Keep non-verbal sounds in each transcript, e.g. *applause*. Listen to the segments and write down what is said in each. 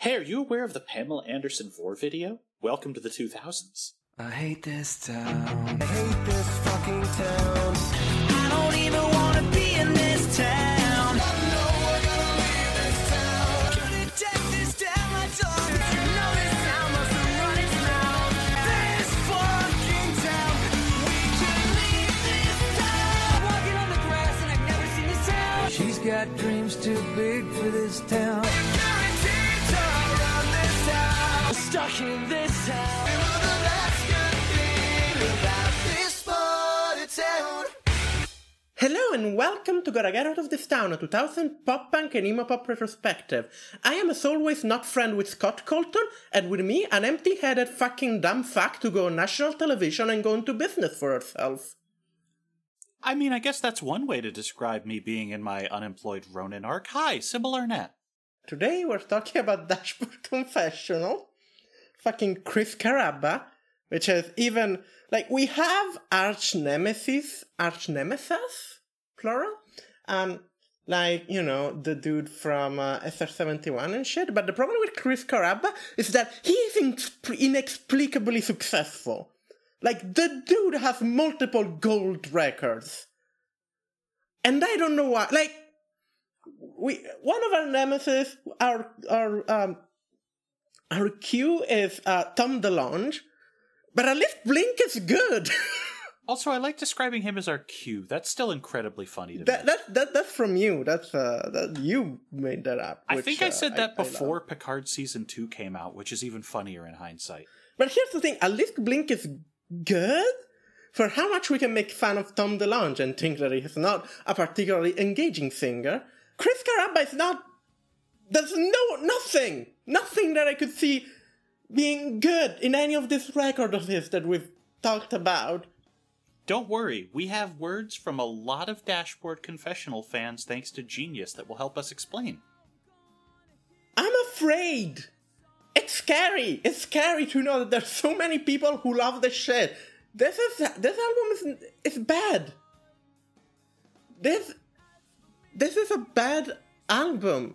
Hey, are you aware of the Pamela Anderson Vore video? Welcome to the 2000s. I hate this town. I hate this fucking town. I don't even wanna be in this town. Couldn't take this down my dog. You know this town must have run its mouth. This fucking town. We can leave this town. Walking on the grass and I've never seen this town. She's got dreams too big for this town. Hello and welcome to Gotta Get Out of This Town, a 2000 pop punk and emo pop retrospective. I am as always not friend with Scott Colton, and with me, an empty headed fucking dumb fuck to go on national television and go into business for herself. I mean, I guess that's one way to describe me being in my unemployed Ronin arc. Hi, Sybil Arnett. Today we're talking about *laughs* Dashboard Confessional, fucking Chris Carabba, which is even like we have arch nemesis, arch nemesis, plural, um, like you know the dude from uh, SR71 and shit. But the problem with Chris Carabba is that he is inexp- inexplicably successful. Like the dude has multiple gold records, and I don't know why. Like we one of our nemesis, our our um our Q is uh, Tom DeLonge, but at least Blink is good. *laughs* Also, I like describing him as our Q. That's still incredibly funny to that, me. that that that's from you. That's uh that you made that up. I think I uh, said that I before Picard season 2 came out, which is even funnier in hindsight. But here's the thing: least Blink is good. For how much we can make fun of Tom DeLonge and think that he is not a particularly engaging singer, Chris Carabba is not. There's no nothing, nothing that I could see being good in any of this record of his that we've talked about. Don't worry, we have words from a lot of Dashboard Confessional fans thanks to Genius that will help us explain. I'm afraid. It's scary. It's scary to know that there's so many people who love this shit. This is this album is is bad. This this is a bad album.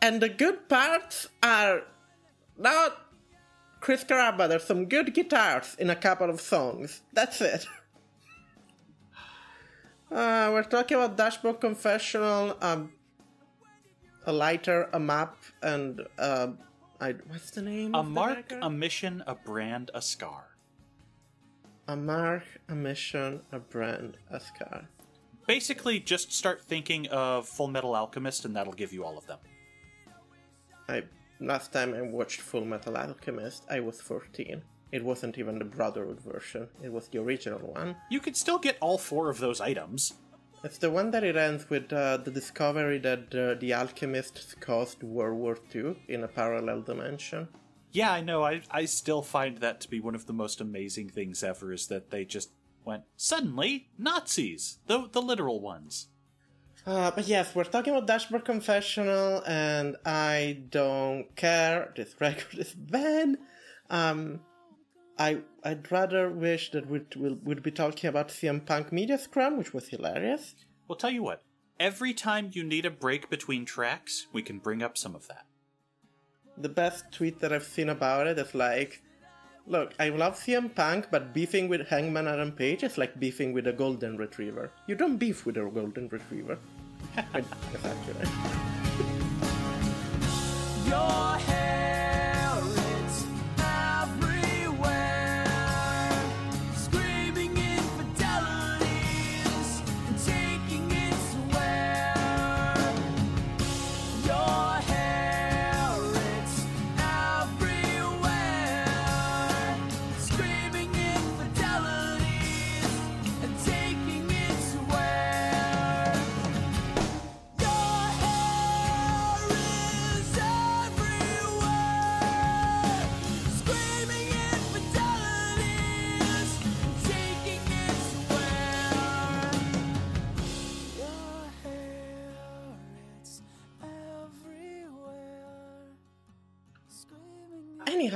And the good parts are not Chris Carabba. There's some good guitars in a couple of songs. That's it. *laughs* Uh, we're talking about Dashboard Confessional, um, a lighter, a map, and uh, I what's the name? A mark, a mission, a brand, a scar. a mark, a mission, a brand, a scar. Basically, just start thinking of Full Metal Alchemist and that'll give you all of them. I last time I watched Full Metal Alchemist, I was 14. It wasn't even the Brotherhood version; it was the original one. You could still get all four of those items. It's the one that it ends with uh, the discovery that uh, the alchemists caused World War II in a parallel dimension. Yeah, I know. I, I still find that to be one of the most amazing things ever is that they just went, suddenly, Nazis! The, the literal ones. Uh, but yes, we're talking about Dashboard Confessional, and I don't care. This *laughs* record is bad. Um, I I'd rather wish that we'd we'd be talking about CM Punk Media Scrum, which was hilarious. Well, tell you what. Every time you need a break between tracks, we can bring up some of that. The best tweet that I've seen about it is like, "Look, I love CM Punk, but beefing with Hangman Adam Page is like beefing with a golden retriever. You don't beef with a golden retriever." *laughs* I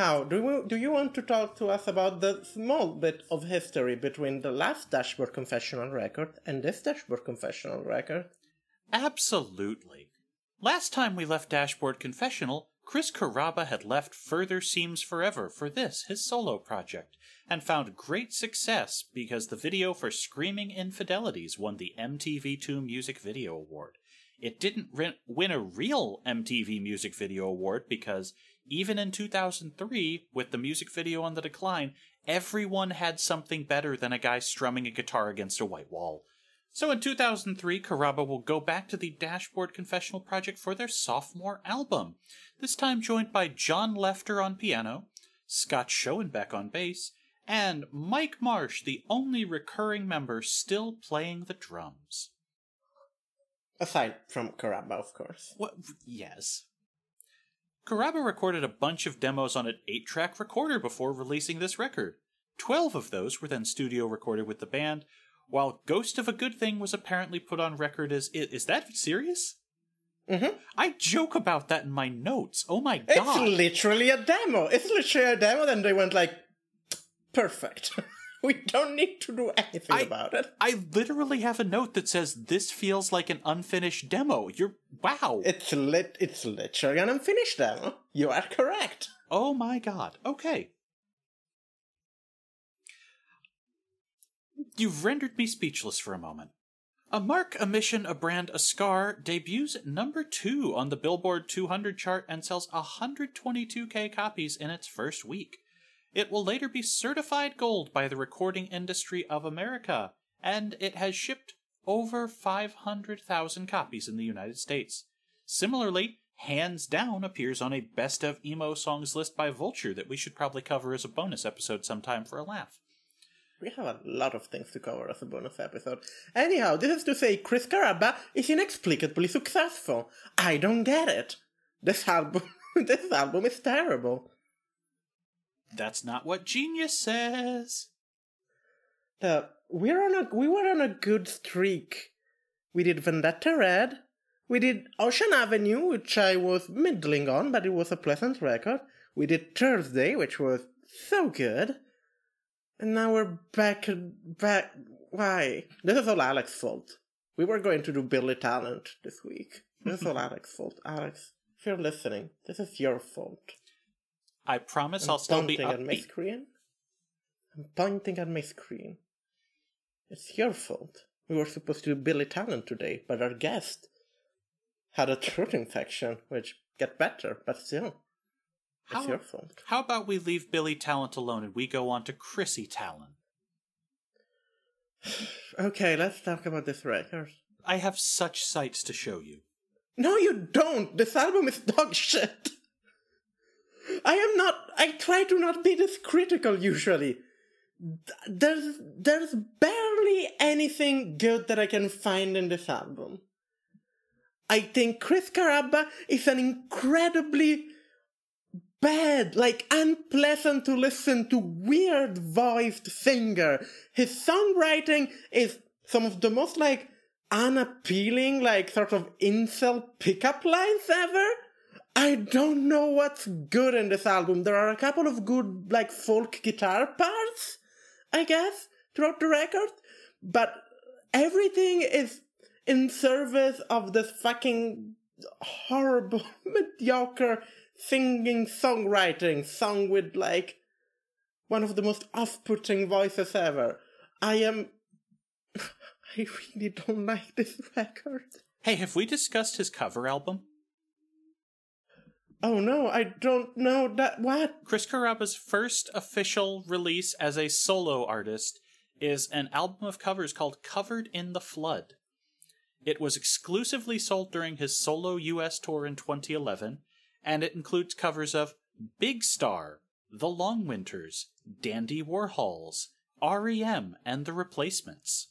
Anyhow, do you, do you want to talk to us about the small bit of history between the last Dashboard Confessional record and this Dashboard Confessional record? Absolutely. Last time we left Dashboard Confessional, Chris Carabba had left Further Seems Forever for this, his solo project, and found great success because the video for Screaming Infidelities won the MTV2 Music Video Award. It didn't win a real MTV Music Video Award because even in 2003, with the music video on the decline, everyone had something better than a guy strumming a guitar against a white wall. So in 2003, Carabba will go back to the Dashboard Confessional Project for their sophomore album, this time joined by John Lefler on piano, Scott Schoenbeck on bass, and Mike Marsh, the only recurring member still playing the drums. Aside from Carabba, of course. What? Yes. Carabba recorded a bunch of demos on an 8 track recorder before releasing this record. Twelve of those were then studio recorded with the band, while Ghost of a Good Thing was apparently put on record as. Is that serious? Mm-hmm. I joke about that in my notes. Oh my god. It's literally a demo. It's literally a demo, then they went like, perfect. *laughs* *laughs* we don't need to do anything I- about it. I literally have a note that says this feels like an unfinished demo. You're. Wow. It's lit. It's literally an unfinished demo. You are correct. Oh my god. Okay. You've rendered me speechless for a moment. A Mark, a Mission, a Brand, a Scar debuts at number two on the Billboard 200 chart and sells 122k copies in its first week. It will later be certified gold by the Recording Industry of America, and it has shipped over 500,000 copies in the United States. Similarly, Hands Down appears on a Best of Emo Songs list by Vulture that we should probably cover as a bonus episode sometime for a laugh. We have a lot of things to cover as a bonus episode. Anyhow, this is to say Chris Carabba is inexplicably successful. I don't get it. This album, *laughs* this album is terrible. That's not what Genius says. The we're on a we were on a good streak. We did Vendetta Red. We did Ocean Avenue, which I was middling on, but it was a pleasant record. We did Thursday, which was so good. And now we're back back why? This is all Alex's fault. We were going to do Billy Talent this week. This is all *laughs* Alex's fault. Alex, if you're listening, this is your fault. I promise I'm I'll still be pointing at my upbeat. screen. I'm pointing at my screen. It's your fault. We were supposed to do Billy Talent today, but our guest had a throat infection, which get better, but still, it's How- your fault. How about we leave Billy Talent alone and we go on to Chrissy Talent? *sighs* Okay, let's talk about this record. I have such sights to show you. No, you don't. This album is dog shit. I am not. I try to not be this critical usually. There's there's barely anything good that I can find in this album. I think Chris Carabba is an incredibly bad, like unpleasant to listen to, weird voiced singer. His songwriting is some of the most like unappealing, like sort of incel pickup lines ever. I don't know what's good in this album. There are a couple of good, like, folk guitar parts, I guess, throughout the record, but everything is in service of this fucking horrible, *laughs* mediocre singing songwriting, sung with, like, one of the most off putting voices ever. I am. *laughs* I really don't like this record. Hey, have we discussed his cover album? Oh no, I don't know that. What? Chris Carabba's first official release as a solo artist is an album of covers called Covered in the Flood. It was exclusively sold during his solo US tour in 2011, and it includes covers of Big Star, The Long Winters, Dandy Warhols, REM, and The Replacements.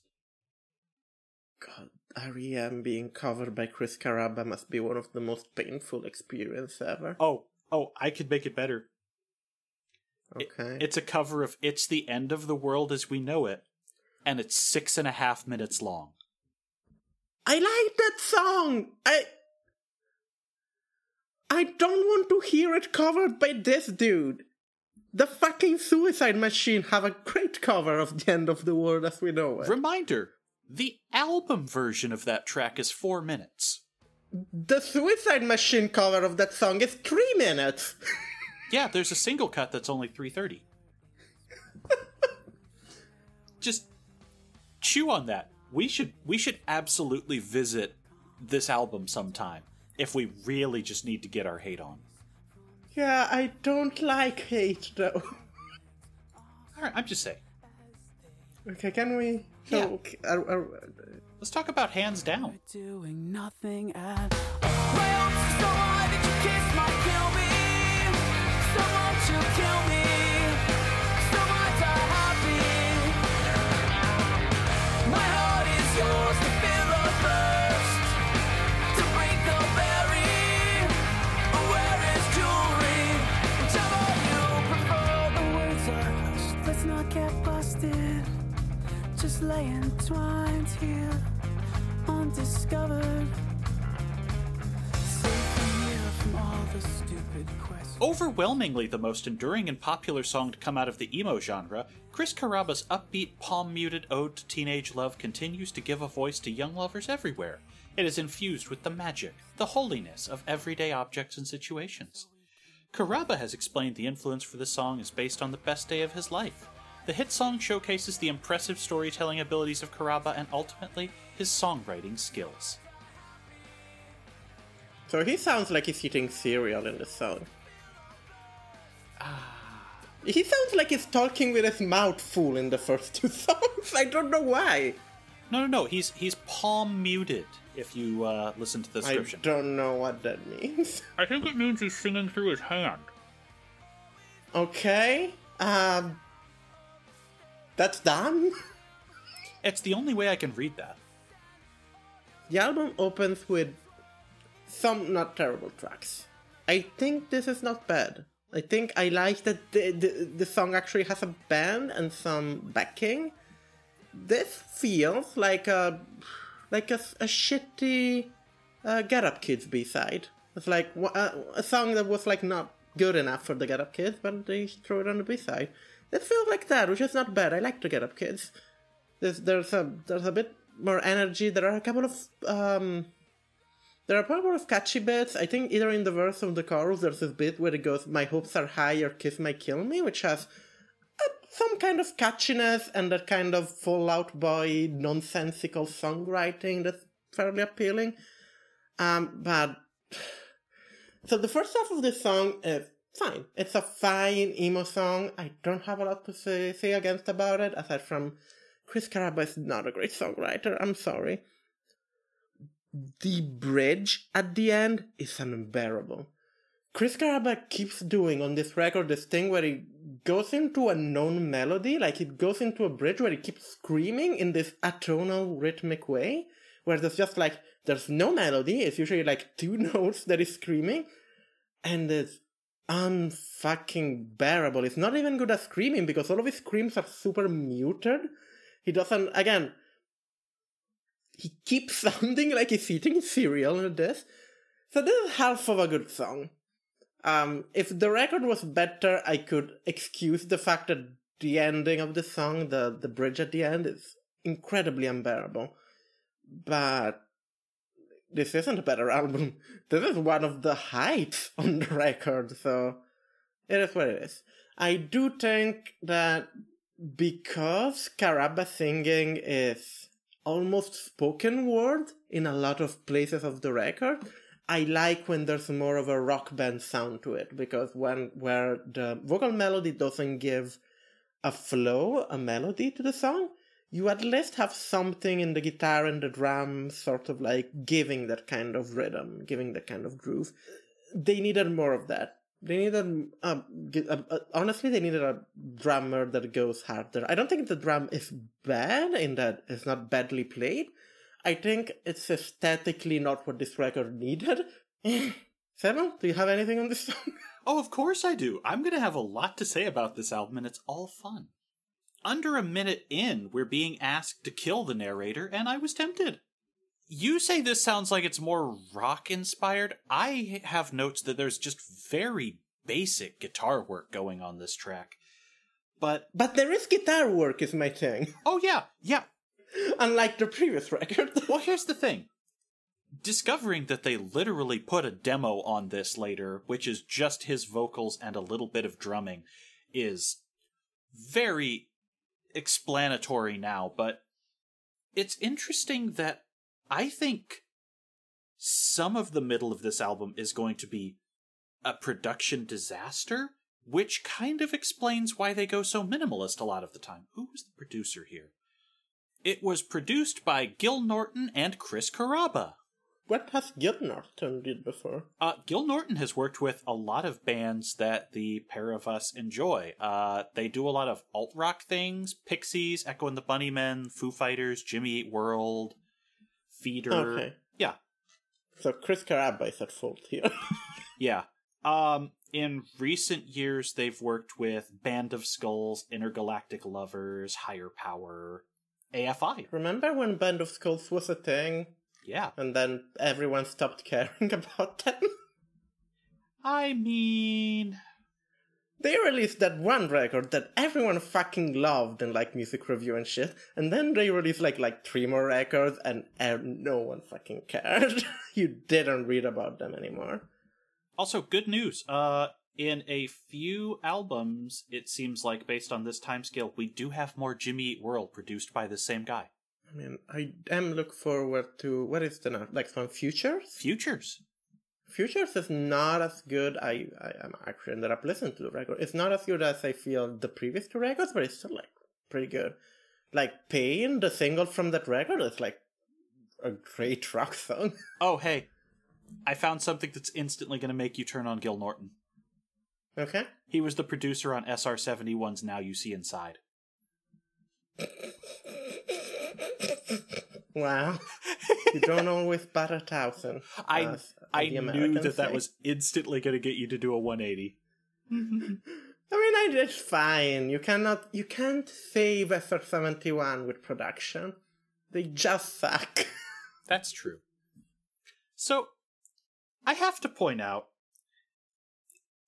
God, REM being covered by Chris Carabba must be one of the most painful experiences ever. Oh, oh, I could make it better. It- Okay. it's a cover of It's the End of the World as We Know It, and it's six and a half minutes long. I like that song. I. I don't want to hear it covered by this dude. The fucking Suicide Machine have a great cover of the end of the world as we know it. Reminder the album version of that track is four minutes. the Suicide Machine cover of that song is three minutes. *laughs* Yeah, there's a single cut that's only 330. *laughs* just chew on that. We should we should absolutely visit this album sometime if we really just need to get our hate on. yeah, I don't like hate though. All right, I'm just saying. okay, can we? Yeah. So, are- are- Let's talk about hands down. doing nothing at all. Overwhelmingly the most enduring and popular song to come out of the emo genre, Chris Carabba's upbeat, palm muted ode to teenage love continues to give a voice to young lovers everywhere. It is infused with the magic, the holiness of everyday objects and situations. Carabba has explained the influence for this song is based on the best day of his life. The hit song showcases the impressive storytelling abilities of Carabba and ultimately his songwriting skills. so he sounds like he's eating cereal in the song. *sighs* He sounds like he's talking with his mouth full in the first two *laughs* songs. I don't know why. No, no, no. He's he's palm muted. If you uh, listen to the description, I don't know what that means. *laughs* I think it means he's singing through his hand. Okay. Um. That's done. *laughs* It's the only way I can read that. The album opens with some not terrible tracks. I think this is not bad. I think I like that the, the, the song actually has a band and some backing. This feels like a like a, a shitty uh, Get Up Kids B side. It's like uh, a song that was like not good enough for the Get Up Kids, but they threw it on the B side. This feels like that, which is not bad. I like the Get Up Kids. There's there's a there's a bit more energy. There are a couple of um there are a couple of catchy bits. I think either in the verse or the chorus there's this bit where it goes, "My hopes are high, your kiss might kill me," which has some kind of catchiness and that kind of Fall Out Boy nonsensical songwriting that's fairly appealing. Um, but so the first half of this song is fine. It's a fine emo song. I don't have a lot to say, say against about it, aside from Chris Carabba is not a great songwriter. I'm sorry. The bridge at the end is unbearable. Chris Carabba keeps doing on this record this thing where he goes into a known melody, like it goes into a bridge where he keeps screaming in this atonal rhythmic way, where there's just like there's no melody, it's usually like two *laughs* notes that he's screaming, and it's unfucking bearable. It's not even good at screaming because all of his screams are super muted. He doesn't again he keeps *laughs* sounding like he's eating cereal in this. So this is half of a good song. Um, if the record was better, I could excuse the fact that the ending of the song, the, the bridge at the end, is incredibly unbearable. But this isn't a better *laughs* album. This is one of the heights *laughs* on the record, so it is what it is. I do think that because Carabba singing is almost spoken word in a lot of places of the record, I like when there's more of a rock band sound to it because when where the vocal melody doesn't give a flow, a melody to the song, you at least have something in the guitar and the drum sort of like giving that kind of rhythm, giving that kind of groove. They needed more of that. They needed, honestly, they needed a drummer that goes harder. I don't think the drum is bad in that it's not badly played. I think it's aesthetically not what this record needed. *laughs* Seven, do you have anything on this song? *laughs* Oh, of course I do. I'm going to have a lot to say about this album, and it's all fun. Under a minute in, we're being asked to kill the narrator, and I was tempted. You say this sounds like it's more rock inspired. I have notes that there's just very basic guitar work going on this track. But, But there is guitar work, is my thing. *laughs* oh yeah, yeah. Unlike the previous record. *laughs* Well, here's the thing discovering that they literally put a demo on this later, which is just his vocals and a little bit of drumming, is very explanatory now. But it's interesting that I think some of the middle of this album is going to be a production disaster, which kind of explains why they go so minimalist a lot of the time. Who was the producer here? It was produced by Gil Norton and Chris Carabba. What has Gil Norton did before? Uh, Gil Norton has worked with a lot of bands that the pair of us enjoy. Uh, they do a lot of alt rock things: Pixies, Echo and the Bunnymen, Foo Fighters, Jimmy Eat World, Feeder. Okay. Yeah, So Chris Carabba is at fault here. *laughs* yeah. Um, in recent years, they've worked with Band of Skulls, Intergalactic Lovers, Higher Power, AFI. Remember when Band of Skulls was a thing, Yeah. and then everyone stopped *laughs* caring about them? I mean, They released that one record that everyone fucking loved in like music review and shit, and then they released like like three more records, and uh, no one fucking cared. *laughs* you didn't read about them anymore. Also, good news. Uh, in a few albums, it seems like based on this timescale, we do have more Jimmy Eat World produced by the same guy. I mean, I am look forward to what is the next like one Futures. Futures. Futures is not as good. I I am actually ended up listening to the record. It's not as good as I feel the previous two records, but it's still like pretty good. Like Pain, the single from that record, is like a great *laughs* rock song. Oh, hey, I found something that's instantly going to make you turn on Gil Norton. okay. He was the producer on SR71's Now You See Inside. *laughs* Wow. you don't always bat a thousand. I uh, as I knew that that was instantly going to get you to do a 180. *laughs* I mean, I, it's fine. You cannot. You can't save SR seventy one with production. They just suck. *laughs* That's true. So, I have to point out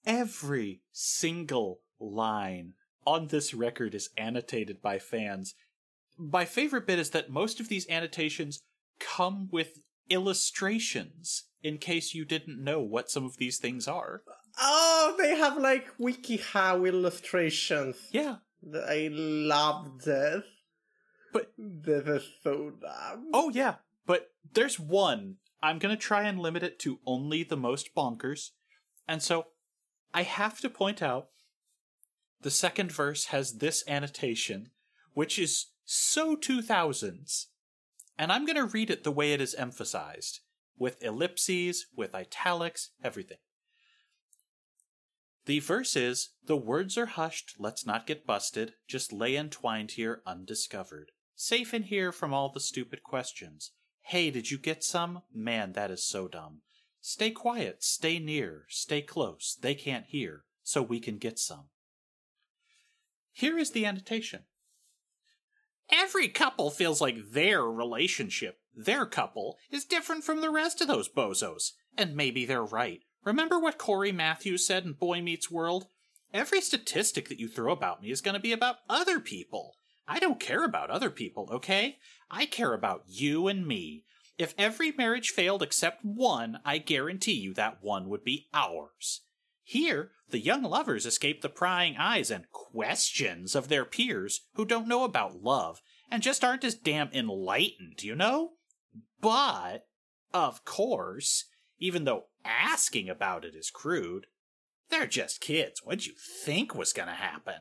every single line on this record is annotated by fans. My favorite bit is that most of these annotations come with illustrations in case you didn't know what some of these things are. oh, they have like WikiHow illustrations. Yeah. I love this. But This is so dumb. oh yeah, but there's one. I'm going to try and limit it to only the most bonkers. And so I have to point out the second verse has this annotation, which is so 2000s. And I'm going to read it the way it is emphasized with ellipses, with italics, everything. The verse is The words are hushed, let's not get busted, just lay entwined here undiscovered. Safe in here from all the stupid questions. Hey, did you get some? Man, that is so dumb. Stay quiet, stay near, stay close, they can't hear, so we can get some. Here is the annotation. Every couple feels like their relationship, their couple, is different from the rest of those bozos. And maybe they're right. Remember what Cory Matthews said in Boy Meets World? Every statistic that you throw about me is going to be about other people. I don't care about other people, okay? I care about you and me. If every marriage failed except one, I guarantee you that one would be ours. Here, the young lovers escape the prying eyes and questions of their peers who don't know about love and just aren't as damn enlightened, you know? But, of course, even though asking about it is crude, they're just kids. What'd you think was gonna happen?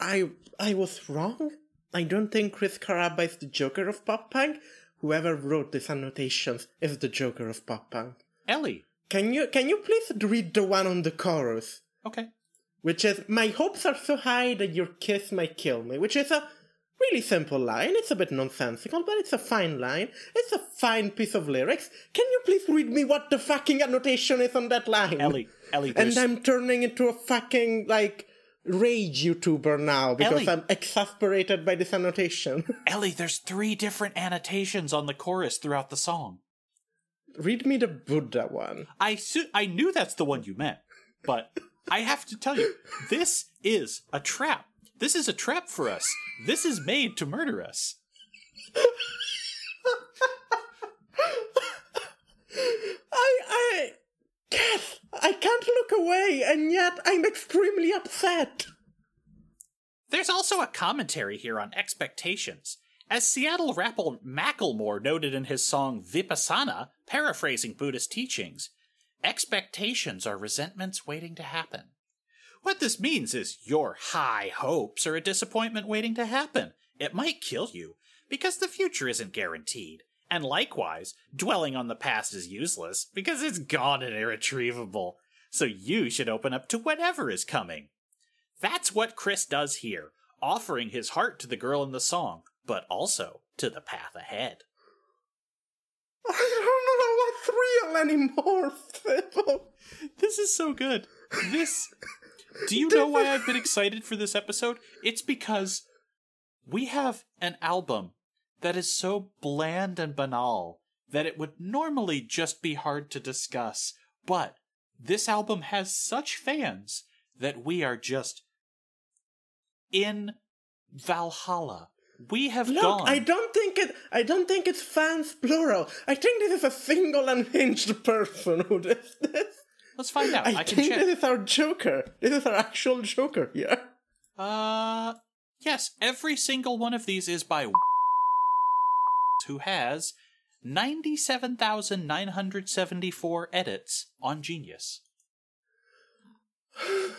I I was wrong. I don't think Chris Carabba is the Joker of pop punk. Whoever wrote these annotations is the Joker of pop punk. Ellie. Can you can you please read the one on the chorus? Okay. Which is my hopes are so high that your kiss might kill me, which is a really simple line. It's a bit nonsensical, but it's a fine line. It's a fine piece of lyrics. Can you please read me what the fucking annotation is on that line? Ellie. Ellie, And I'm turning into a fucking like rage YouTuber now because Ellie. I'm exasperated by this annotation. *laughs* Ellie, there's three different annotations on the chorus throughout the song. Read me the Buddha one. I su- I knew that's the one you meant, but I have to tell you, this is a trap. This is a trap for us. This is made to murder us. I, I, Kath, I can't look away, and yet I'm extremely upset. There's also a commentary here on expectations. As Seattle rapper Macklemore noted in his song Vipassana, paraphrasing Buddhist teachings, expectations are resentments waiting to happen. What this means is your high hopes are a disappointment waiting to happen. It might kill you, because the future isn't guaranteed. And likewise, dwelling on the past is useless, because it's gone and irretrievable. So you should open up to whatever is coming. That's what Chris does here, offering his heart to the girl in the song, but also to the path ahead. *laughs* I don't know what's real anymore, Sybil. This is so good. This. Do you *laughs* know why I've been excited for this episode? It's because we have an album that is so bland and banal that it would normally just be hard to discuss. But this album has such fans that we are just in Valhalla. We have Look, gone. I don't think it. I don't think it's fans plural. I think this is a single unhinged person who did this. Let's find out. I, I, can think check. this is our Joker. This is our actual Joker here. Uh, yes, every single one of these is by who has 97,974 edits on Genius. *sighs*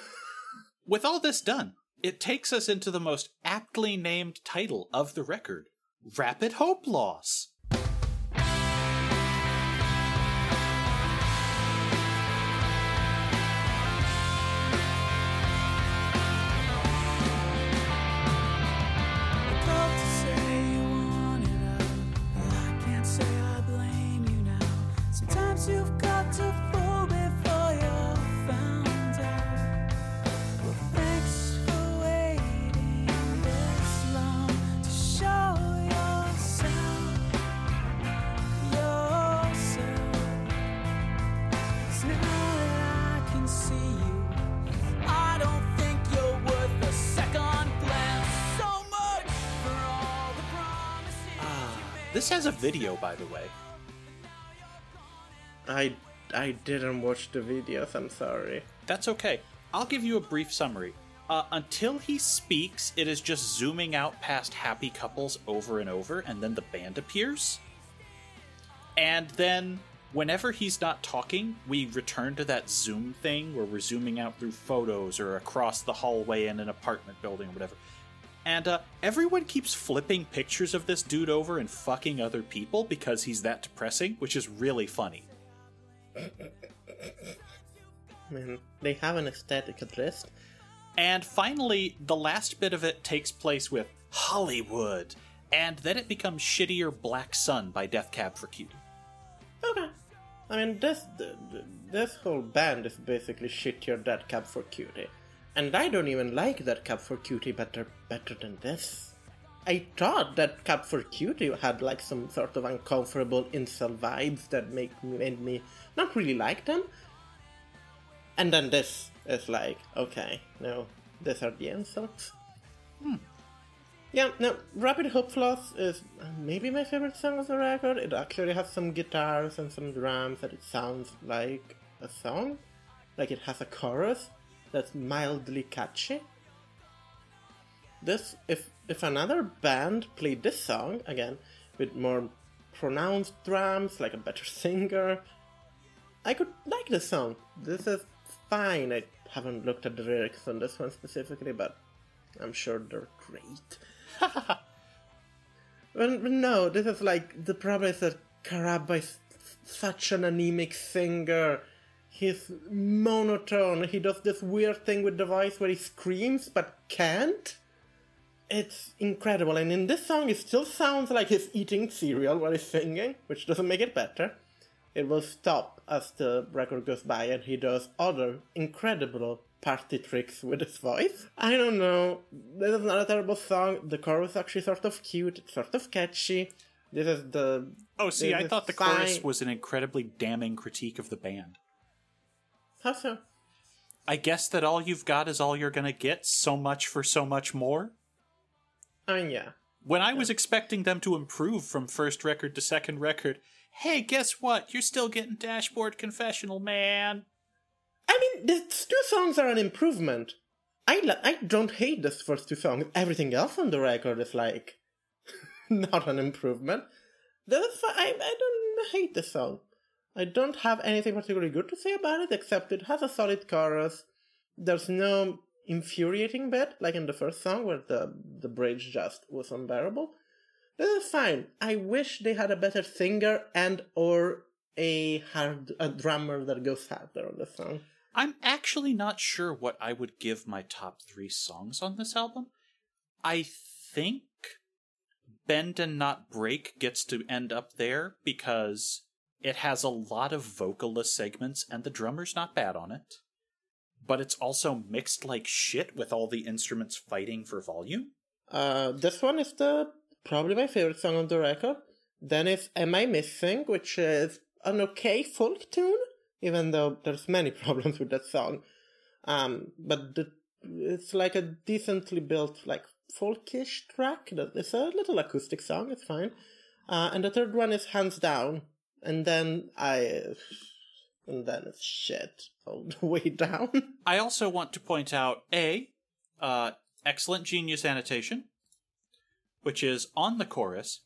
With all this done, it takes us into the most aptly named title of the record Rapid Hope Loss. Video, by the way. I I didn't watch the videos. I'm sorry. That's okay. I'll give you a brief summary. Uh, until he speaks, it is just zooming out past happy couples over and over, and then the band appears. And then, whenever he's not talking, we return to that zoom thing where we're zooming out through photos or across the hallway in an apartment building or whatever. And uh, everyone keeps flipping pictures of this dude over and fucking other people because he's that depressing, which is really funny. I mean, they have an aesthetic addressed. And finally, the last bit of it takes place with Hollywood, and then it becomes shittier Black Sun by Death Cab for Cutie. Okay. I mean, this th- th- this whole band is basically shit your Death Cab for Cutie, and I don't even like that Cab for Cutie better better than this. I thought that Cab for Cutie had like some sort of uncomfortable incel vibes that make made me not really like them. And then this is like, okay, no, these are the insults. Hmm. Yeah, no, Rapid Hope Loss is maybe my favorite song of the record. It actually has some guitars and some drums that it sounds like a song. Like it has a chorus that's mildly catchy. This, if if another band played this song again with more pronounced drums, like a better *laughs* singer, I could like this song. This is fine. I haven't looked at the lyrics on this one specifically, but I'm sure they're great. *laughs* well, no, this is like the problem is that Carabba is such an anemic singer. He's monotone. He does this weird thing with the voice where he screams but can't. It's incredible, and in this song, it still sounds like he's eating cereal while he's singing, which doesn't make it better. It will stop as the record goes by, and he does other incredible party tricks with his voice. I don't know. This is not a terrible song. The chorus is actually sort of cute, sort of catchy. This is the. Oh, see, I thought the chorus was an incredibly damning critique of the band. How so? I guess that all you've got is all you're gonna get, so much for so much more. I mean, yeah. When I was expecting them to improve from first record to second record, hey, guess what? You're still getting Dashboard Confessional, man. I mean, these two songs are an improvement. I li- I don't hate these first two songs. Everything else on the record is like *laughs* not an improvement. Is I I don't hate the song. I don't have anything particularly good to say about it except it has a solid chorus. There's no infuriating bit like in the first song where the the bridge just was unbearable. This is fine. I wish they had a better singer and or a hard a drummer that goes harder on the song. I'm actually not sure what I would give my top three songs on this album. I think Bend and Not Break gets to end up there because it has a lot of vocalist segments and the drummer's not bad on it. But it's also mixed like shit with all the instruments fighting for volume. Uh, this one is the probably my favorite song on the record. Then is "Am I Missing," which is an okay folk tune, even though there's many *laughs* problems with that song. Um, but the, it's like a decently built, like folkish track. It's a little acoustic song. It's fine. Uh, and the third one is "Hands Down," and then I, and then it's shit all the way down. *laughs* I also want to point out A, uh, excellent genius annotation, which is on the chorus.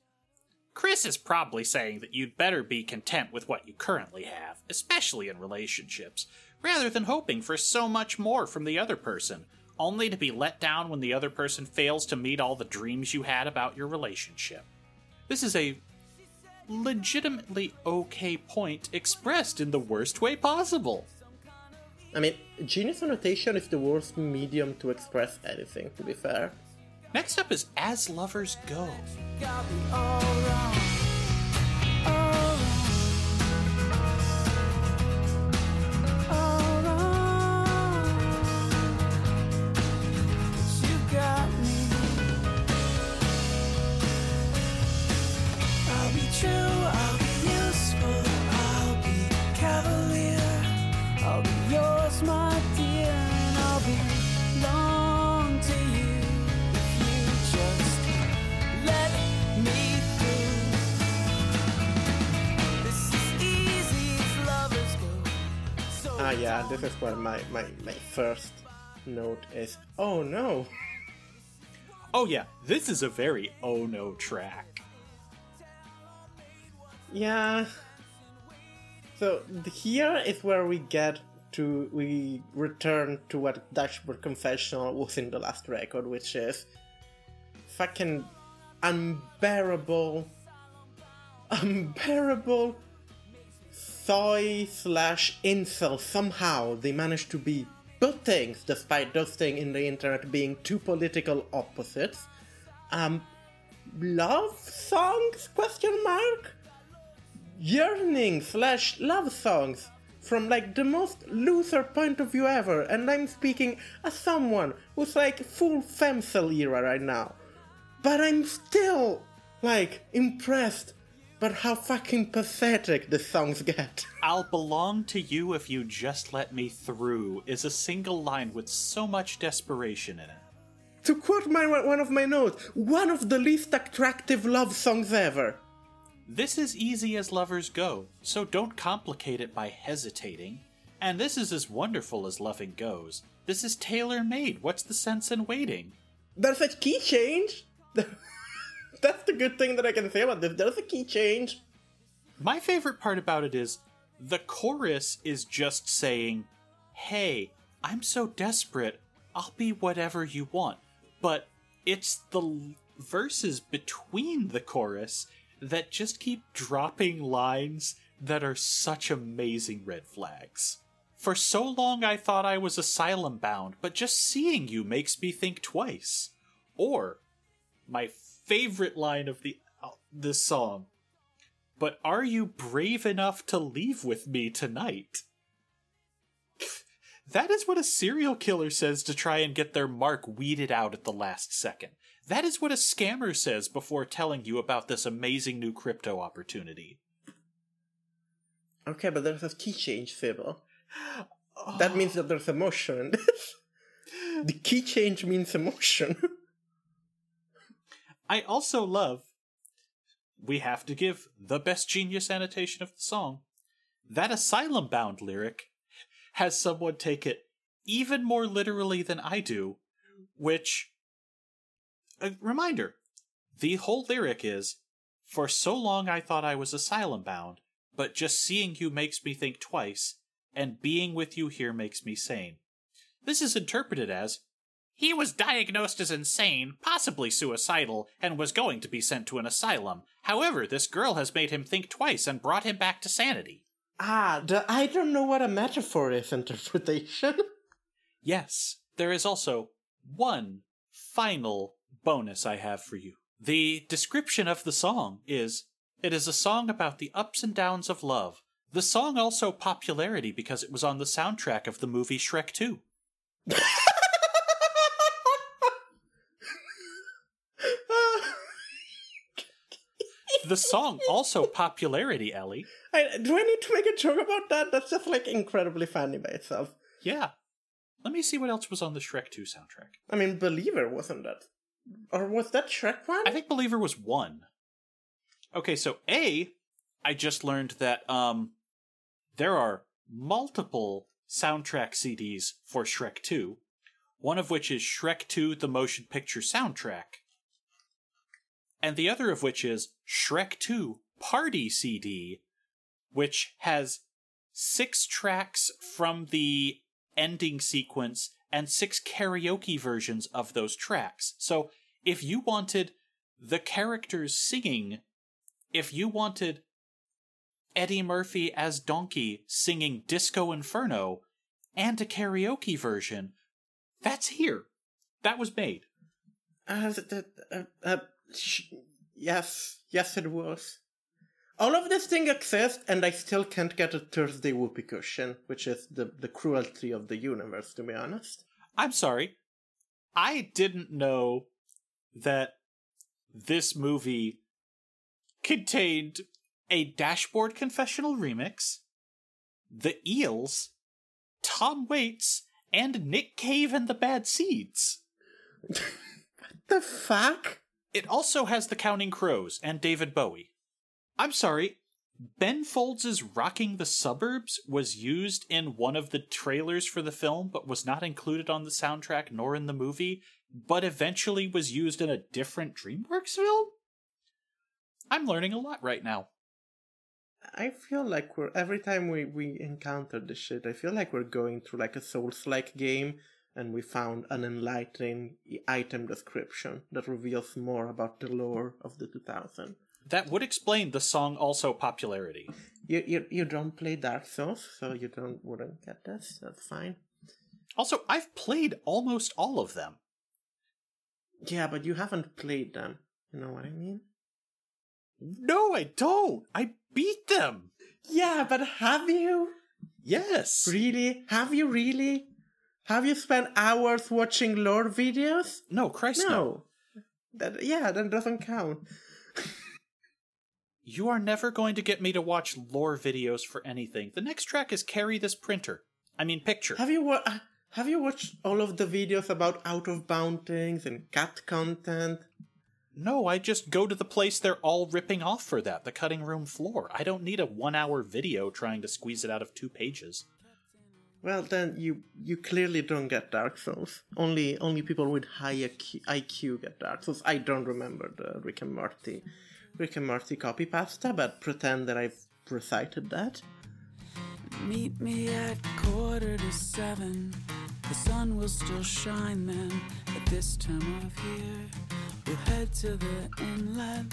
Chris is probably saying that you'd better be content with what you currently have, especially in relationships, rather than hoping for so much more from the other person, only to be let down when the other person fails to meet all the dreams you had about your relationship. This is a legitimately okay point expressed in the worst way possible. I mean, genius annotation is the worst medium to express anything. To be fair. Next up is As Lovers Go. Where my, my, my first note is. Oh no! Oh, yeah, this is a very oh no track. Yeah. So here is where we get to we return to what Dashboard Confessional was in the last record, which is fucking unbearable, unbearable soy slash incel. Somehow they managed to be good things, despite those things in the internet being two political opposites. Um, love songs? Question mark yearning slash love songs from like the most loser point of view ever, and I'm speaking as someone who's like full femcel era right now. But I'm still like impressed by how fucking pathetic the songs get. *laughs* I'll belong to you if you just let me through is a single line with so much desperation in it. to quote my one of my notes, one of the least attractive love songs ever. This is easy as lovers go, so don't complicate it by hesitating. And this is as wonderful as loving goes. This is tailor made. What's the sense in waiting? There's a key change. *laughs* That's the good thing that I can say about this. There's a key change. My favorite part about it is the chorus is just saying, Hey, I'm so desperate, I'll be whatever you want. But it's the l- verses between the chorus that just keep dropping lines that are such amazing red flags. For so long I thought I was asylum bound, but just seeing you makes me think twice. Or, my favorite line of the uh, this song, but are you brave enough to leave with me tonight? *laughs* That is what a serial killer says to try and get their mark weeded out at the last second. That is what a scammer says before telling you about this amazing new crypto opportunity. Okay, but there's a key change, Sybil. *gasps* That means that there's emotion in this. *laughs* The key change means emotion. *laughs* I also love we have to give the best genius annotation of the song. That asylum bound lyric has someone take it even more literally than I do, which. A reminder the whole lyric is For so long I thought I was asylum bound, but just seeing you makes me think twice, and being with you here makes me sane. This is interpreted as he was diagnosed as insane, possibly suicidal, and was going to be sent to an asylum. However, this girl has made him think twice and brought him back to sanity. Ah, the, I don't know what a metaphor is interpretation. *laughs* Yes, there is also one final bonus I have for you. The description of the song is it is a song about the ups and downs of love. The song also popularity because it was on the soundtrack of the movie Shrek 2. *laughs* The song also popularity, Ellie. I, do I need to make a joke about that? That's just like incredibly funny by itself. Yeah. Let me see what else was on the Shrek 2 soundtrack. I mean, Believer wasn't that, or was that Shrek one? I think Believer was one. Okay, so A, I just learned that um there are multiple soundtrack CDs for Shrek 2, one of which is Shrek 2 the motion picture soundtrack. And the other of which is Shrek 2 Party CD, which has six tracks from the ending sequence and six karaoke versions of those tracks. So if you wanted the characters singing, if you wanted Eddie Murphy as Donkey singing Disco Inferno and a karaoke version, that's here. That was made. Uh, uh, uh, yes, yes, it was. All of this thing exists, and I still can't get a Thursday whoopee cushion, which is the, the cruelty of the universe, to be honest. I'm sorry. I didn't know that this movie contained a Dashboard Confessional remix, The Eels, Tom Waits, and Nick Cave and the Bad Seeds. *laughs* What the fuck? It also has The Counting Crows and David Bowie. I'm sorry, Ben Folds' Rocking the Suburbs was used in one of the trailers for the film, but was not included on the soundtrack nor in the movie, but eventually was used in a different DreamWorks film? I'm learning a lot right now. I feel like we're every time we we encounter this shit, I feel like we're going through like a Souls-like game, and we found an enlightening item description that reveals more about the lore of the 2000. That would explain the song also popularity. You you you don't play Dark Souls, so you don't wouldn't get this. That's fine. Also, I've played almost all of them. Yeah, but you haven't played them. You know what I mean? No, I don't. I beat them. Yeah, but have you Yes. really? Have you really? Have you spent hours watching lore videos? No, Christ, no. No. That yeah, that doesn't count. *laughs* You are never going to get me to watch lore videos for anything. The next track is Carry This Printer. I mean, picture. Have you wa- uh, have you watched all of the videos about out of bound things and cat content? No, I just go to the place they're all ripping off for that, the cutting room floor. I don't need a one hour video trying to squeeze it out of two pages. Well, then you you clearly don't get Dark Souls. Only only people with high IQ, get Dark Souls. I don't remember the Rick and Morty Rick and Morty copy pasta, but pretend that I've recited that. Meet me at quarter to seven. The sun will still shine then. At this time of year, we'll head to the inlet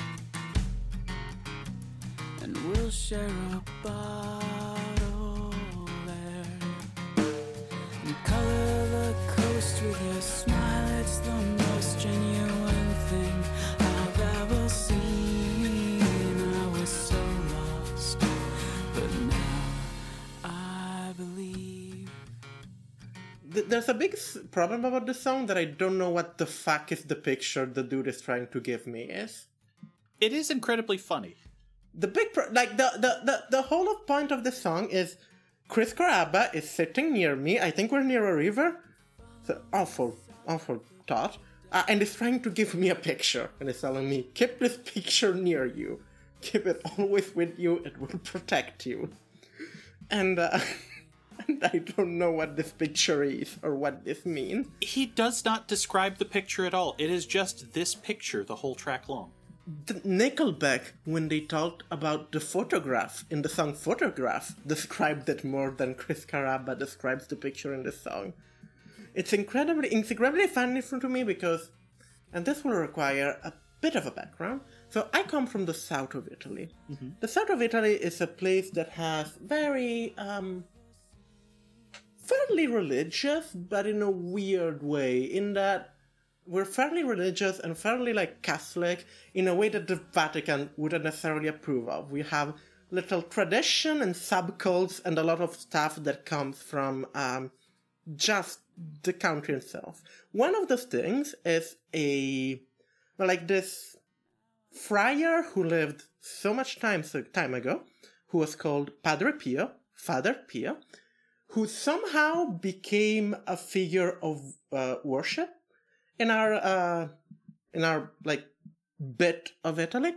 and we'll share a bottle And color the coast with your smile. It's the most genuine thing I've ever seen. I was so lost, but now I believe. There's a big problem about this song that I don't know what the fuck is the picture the dude is trying to give me is. It is incredibly funny. the big pro- like the, the the the whole point of the song is Chris Carabba is sitting near me. I think we're near a river. So awful, awful thought. Uh, and is trying to give me a picture and is telling me keep this picture near you. keep it always with you. It will protect you. And, uh, *laughs* and I don't know what this picture is or what this means. He does not describe the picture at all. It is just this picture the whole track long. The Nickelback, when they talked about the photograph in the song Photograph, described it more than Chris Carabba describes the picture in the song. It's incredibly, incredibly funny to me because, and this will require a bit of a background. So I come from the south of Italy. The south of Italy is a place that has very, um, fairly religious, but in a weird way, in that we're fairly religious and fairly like Catholic in a way that the Vatican wouldn't necessarily approve of. We have little tradition and subcults and a lot of stuff that comes from um, just the country itself. One of those things is a like this friar who lived so much time so time ago, who was called Padre Pio, Father Pio, who somehow became a figure of uh, worship in our uh, in our like bit of Italy,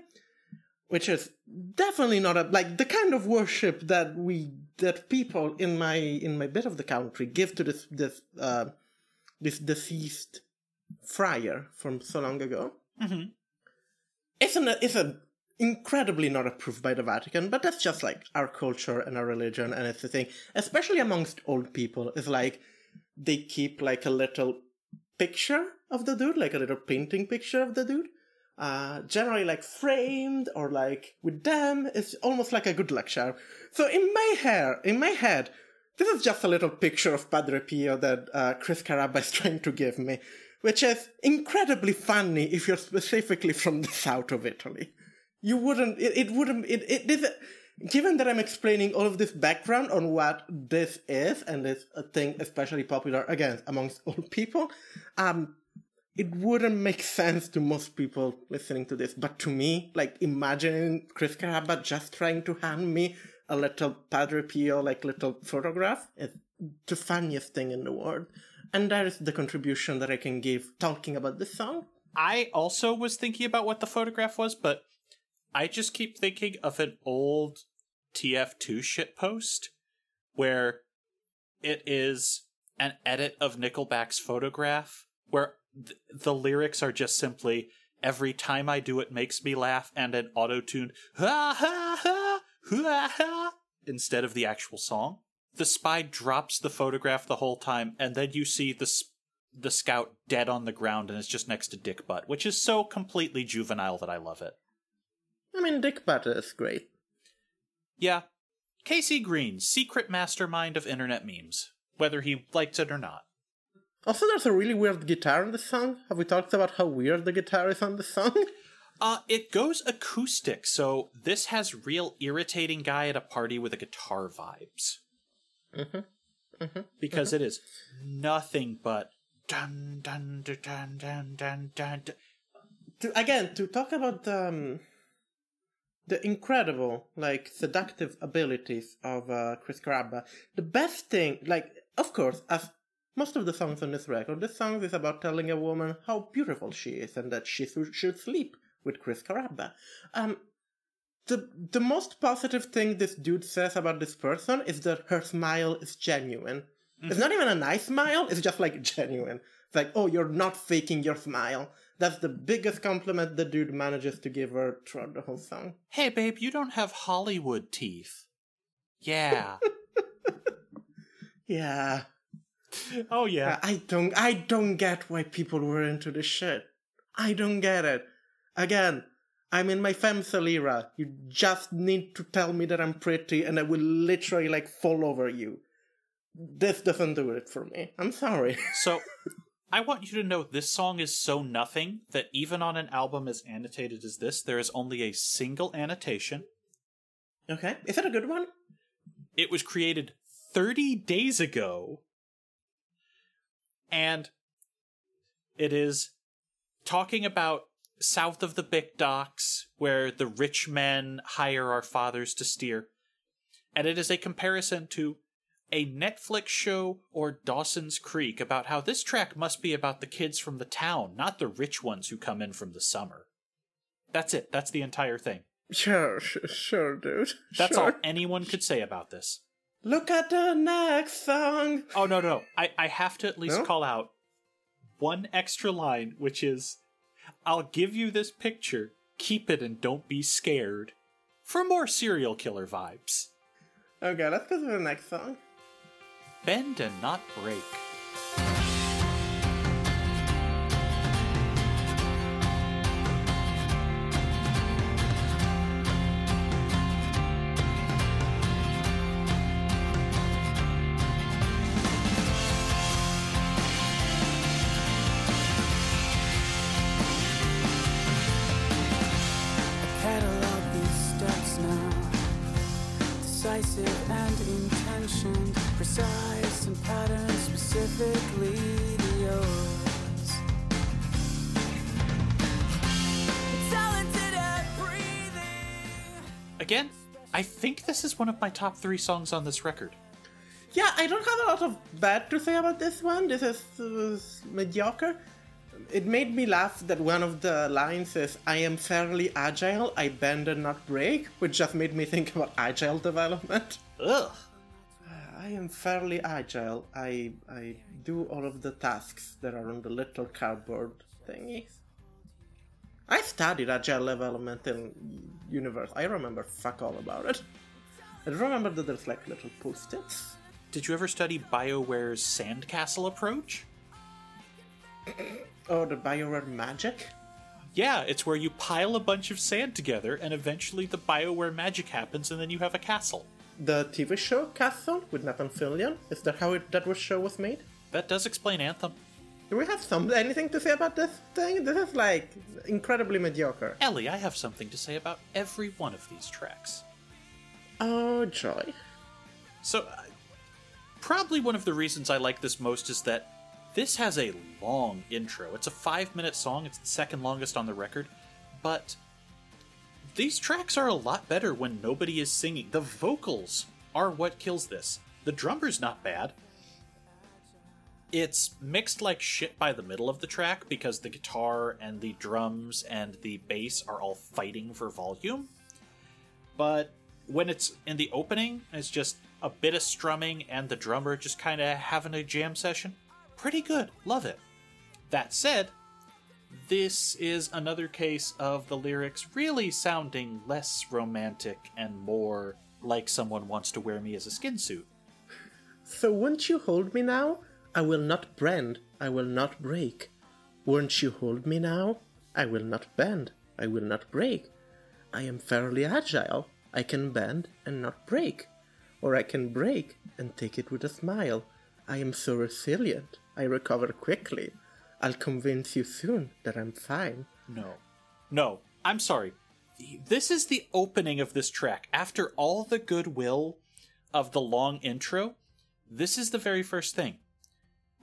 which is definitely not a like the kind of worship that we that people in my in my bit of the country give to this this uh, this deceased friar from so long ago. Mhm. It's an it's a incredibly not approved by the Vatican, but that's just like our culture and our religion, and it's the thing, especially amongst old people. It's like they keep like a little picture of the dude, like a little painting picture of the dude. Uh, generally like framed or like with them. It's almost like a good charm. So in my hair, in my head, this is just a little picture of Padre Pio that uh, Chris Carabba is *laughs* trying to give me, which is incredibly funny if you're specifically from the south of Italy. You wouldn't, it, it wouldn't, it, it, this, given that I'm explaining all of this background on what this is, and it's a thing especially popular, again, amongst *laughs* old people, um, it wouldn't make sense to most people listening to this. But to me, like imagining Chris Carabba just trying to hand me a little Padre Pio, like little photograph, is the funniest thing in the world. And that is the contribution that I can give talking about this song. I also was thinking about what the photograph was, but I just keep thinking of an old TF2 shitpost where it is an edit of Nickelback's photograph where th- the lyrics are just simply every time I do it makes me laugh and an auto-tuned ha ha ha ha ha instead of the actual song. The spy drops the photograph the whole time and then you see the s- the scout dead on the ground and it's just next to Dick Butt, which is so completely juvenile that I love it. I mean, Dick Butter is great. Yeah. KC Green, secret mastermind of internet memes, whether he likes it or not. Also, there's a really weird guitar in the song. Have we talked about how weird the guitar is on the song? *laughs* Uh, it goes acoustic, so this has real irritating guy at a party with a guitar vibes. Mhm. Mhm. Because it is nothing but dun dun dun dun dun dun dun. to again to talk about the um, the incredible like seductive abilities of uh, Chris Carabba. The best thing, like of course, as most of the songs on this record, this song is about telling a woman how beautiful she is and that she should, should sleep with Chris Carabba. Um, the the most positive thing this dude says about this person is that her smile is genuine. It's not even a nice smile, it's just like genuine. It's like, oh, you're not faking your smile. That's the biggest compliment the dude manages to give her throughout the whole song. Hey, babe, you don't have Hollywood teeth. Yeah. *laughs* Yeah. oh yeah. I don't I don't get why people were into this shit. I don't get it. Again, I'm in my femcel era. You just need to tell me that I'm pretty and I will literally like fall over you. This doesn't do it for me. I'm sorry. So, *laughs* I want you to know this song is so nothing that even on an album as annotated as this, there is only a single annotation. okay. Is that a good one? It was created 30 days ago. And it is talking about south of the Bic docks, where the rich men hire our fathers to steer. And it is a comparison to a Netflix show or Dawson's Creek about how this track must be about the kids from the town, not the rich ones who come in from the summer. That's it. That's the entire thing. Sure, sure, sure dude. That's sure. all anyone could say about this. Look at the next song. Oh no, no, no. I, I have to at least No? call out one extra line, which is I'll give you this picture, keep it and don't be scared. For more serial killer vibes. Okay, let's go to the next song. Bend and not break. One of my top three songs on this record. Yeah, I don't have a lot of bad to say about this one. This is uh, mediocre. It made me laugh that one of the lines is, I am fairly agile, I bend and not break, which just made me think about agile development. Ugh. I am fairly agile. I I do all of the tasks that are on the little cardboard thingies. I studied agile development in universe. I remember fuck all about it. I remember that there's like little post-its. Did you ever study BioWare's sandcastle approach? *clears throat* Oh, the Bioware magic. Yeah, it's where you pile a bunch of sand together and eventually the BioWare magic happens and then you have a castle. The TV show Castle with Nathan Fillion. Is that how it, that was show was made? That does explain Anthem. Do we have some anything to say about this thing? This is like incredibly mediocre. Ellie, I have something to say about every one of these tracks. Oh joy. So, uh, probably one of the reasons I like this most is that this has a long intro. It's a five minute song, it's the second longest on the record, but these tracks are a lot better when nobody is singing. The vocals are what kills this. The drummer's not bad. It's mixed like shit by the middle of the track because the guitar and the drums and the bass are all fighting for volume but when it's in the opening, it's just a bit of strumming and the drummer just kind of having a jam session. Pretty good. Love it. That said, this is another case of the lyrics really sounding less romantic and more like someone wants to wear me as a skin suit. So won't you hold me now? I will not bend, I will not break. Won't you hold me now? I will not bend, I will not break. I am fairly agile. I can bend and not break. Or I can break and take it with a smile. I am so resilient. I recover quickly. I'll convince you soon that I'm fine. No. No, I'm sorry. This is the opening of this track. After all the goodwill of the long intro, this is the very first thing.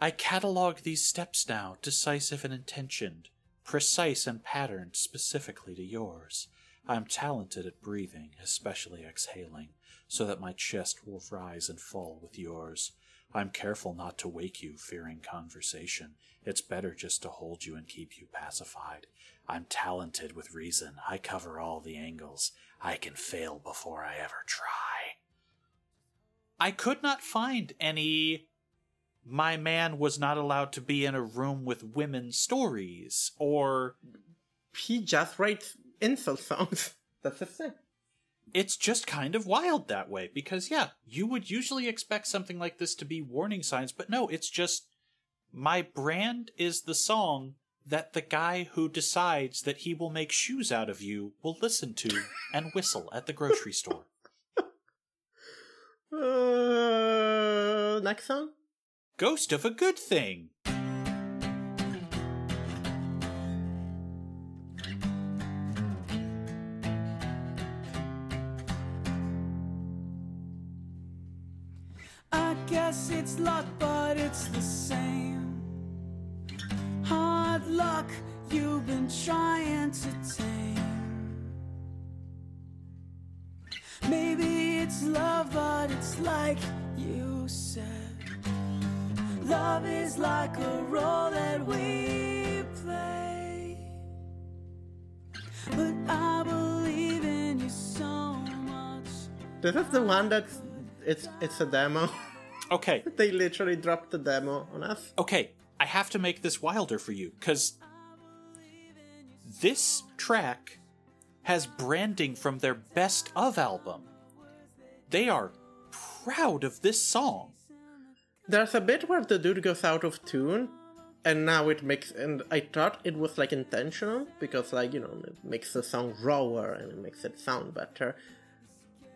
I catalog these steps now, decisive and intentioned, precise and patterned specifically to yours. I'm talented at breathing, especially exhaling, so that my chest will rise and fall with yours. I'm careful not to wake you, fearing conversation. It's better just to hold you and keep you pacified. I'm talented with reason. I cover all the angles. I can fail before I ever try. I could not find any my man was not allowed to be in a room with women stories or He just writes insult songs. *laughs* That's the thing. it's just kind of wild that way because yeah you would usually expect something like this to be warning signs but no it's just my brand is the song that the guy who decides that he will make shoes out of you will listen to *laughs* and whistle at the grocery store *laughs* Uh, next song? ghost of a good thing guess it's luck, but it's the same. Hard luck you've been trying to tame. Maybe it's love, but it's like you said. Love is like a role that we play. But I believe in you so much. This is the one that's it's it's a demo. *laughs* Okay, *laughs* they literally dropped the demo on us. okay, I have to make this wilder for you because this track has branding from their best of album. They are proud of this song. There's a bit where the dude goes out of tune, and now it makes. And I thought it was like intentional because, like you know, it makes the song rawer and it makes it sound better.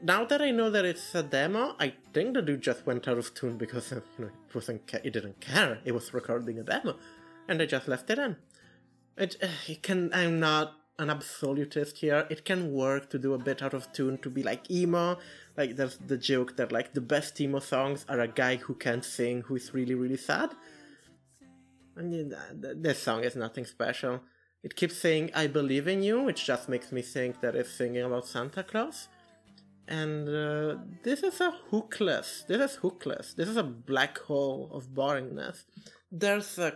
Now that I know that it's a demo, I think the dude just went out of tune because uh, you know it wasn't. Ca- it didn't care. It was recording a demo, and they just left it in. It, uh, it can. I'm not an absolutist here. It can work to do a bit out of tune to be like emo. Like there's the joke that like the best emo songs are a guy who can't sing who is really really sad. I mean, th- th- this song is nothing special. It keeps saying "I believe in you," which just makes me think that it's singing about Santa Claus. And uh, this is a hookless. This is hookless. This is a black hole of boringness. There's a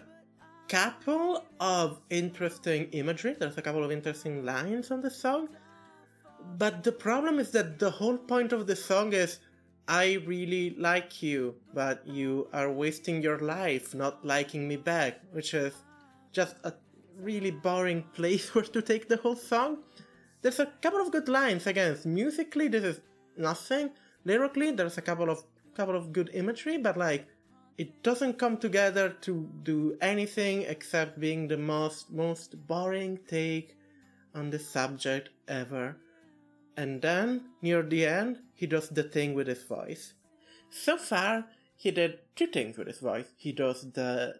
couple of interesting imagery. There's a couple of interesting lines on the song. But the problem is that the whole point of the song is I really like you, but you are wasting your life not liking me back, which is just a really boring *laughs* place where to take the whole song. There's a couple of good lines again. Musically, this is nothing. Lyrically, there's a couple of couple of good imagery, but like it doesn't come together to do anything except being the most most boring take on the subject ever. And then, near the end, he does the thing with his voice. So far, he did two things with his voice. He does the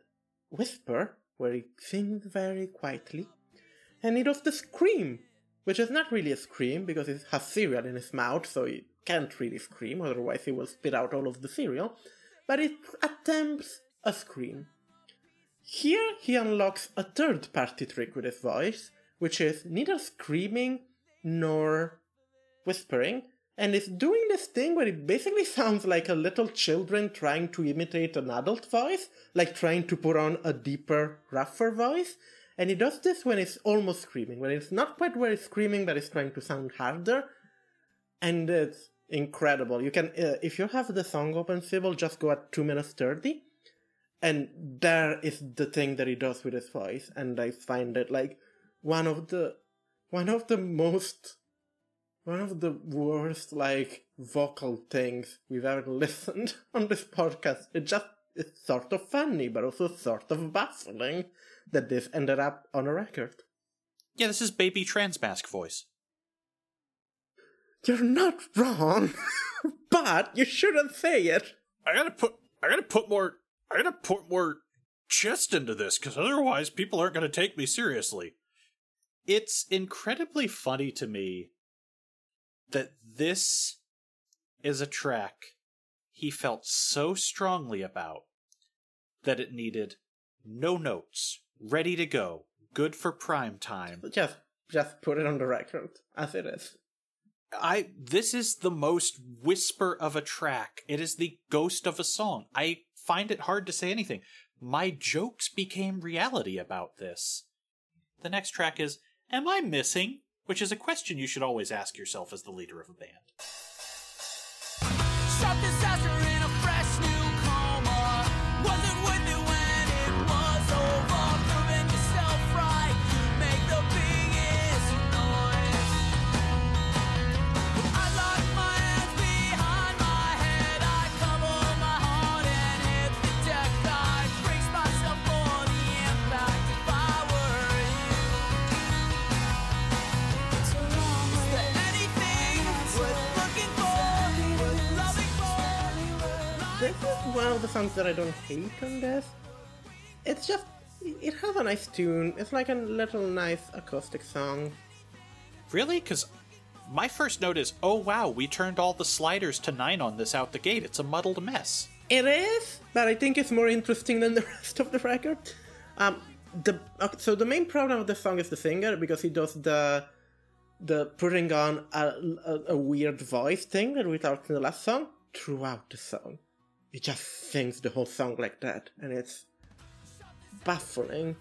whisper, where he sings very quietly, and he does the scream, which is not really a scream because he has cereal in his mouth, so he can't really scream, otherwise he will spit out all of the cereal, but it attempts a scream. Here he unlocks a third party trick with his voice, which is neither screaming nor whispering, and is doing this thing where it basically *laughs* sounds like a little children trying to imitate an adult voice, like trying to put on a deeper, rougher voice. And he does this when it's almost screaming, when it's not quite where it's screaming, but it's trying to sound harder. And it's incredible. You can, uh, if you have the song open, Sybil, just go at 2 minutes 30. And there is the thing that he does with his voice. And I find it like one of the, one of the most one of the worst like vocal things we've ever *laughs* listened on this podcast. It just it's sort of funny, but also sort of baffling that this ended up on a record. Yeah, this is baby trans mask voice. You're not wrong, *laughs* but you shouldn't say it. I gotta put I gotta put more I gotta put more chest into this because otherwise people aren't gonna take me seriously. It's incredibly funny to me that this is a track he felt so strongly about that it needed no notes, ready to go, good for prime time. Just just put it on the record as it is. I this is the most whisper of a track. It is the ghost of a song. I find it hard to say anything. My jokes became reality about this. The next track is Am I missing? Which is a question you should always ask yourself as the leader of a band. One of the songs that I don't hate on this. It's just it has a nice tune. It's like a little nice acoustic song. Really? Because my first note is, oh wow, we turned all the sliders to 9 on this out the gate. It's a muddled mess. It is, but I think it's more interesting than the *laughs* rest of the record. Um, the okay, so the main problem of the song is the singer because he does the the putting on a, a, a weird voice thing that we talked in the last song throughout the song. He just sings the whole song like that, and it's baffling.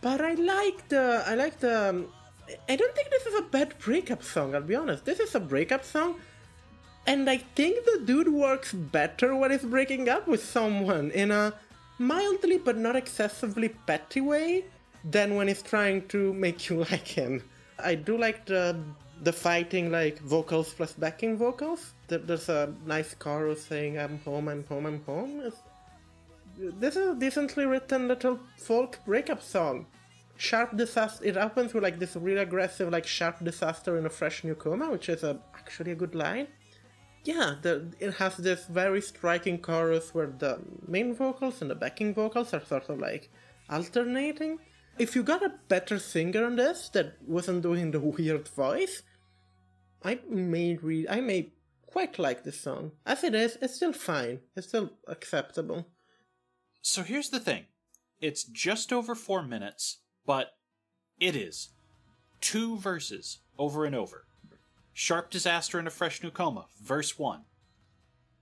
But I like the I like the um, I don't think this is a bad breakup song, I'll be honest. This is a breakup song, and I think the dude works better when he's breaking up with someone in a mildly but not excessively petty way than when he's trying to make you *laughs* like him. I do like the the fighting like vocals plus backing vocals. There's a nice chorus saying "I'm home, I'm home, I'm home." It's, this is a decently written little folk breakup song. Sharp disaster. It opens with like this really aggressive, like sharp disaster in a fresh new coma, which is a, actually a good line. Yeah, the, it has this very striking chorus where the main vocals and the backing vocals are sort of like alternating. If you got a better singer on this that wasn't doing the *laughs* weird voice, I may read, I may quite like this song. As it is, it's still fine. It's still acceptable. So here's the thing it's just over four minutes, but it is two verses over and over. Sharp disaster in a fresh new coma, verse one.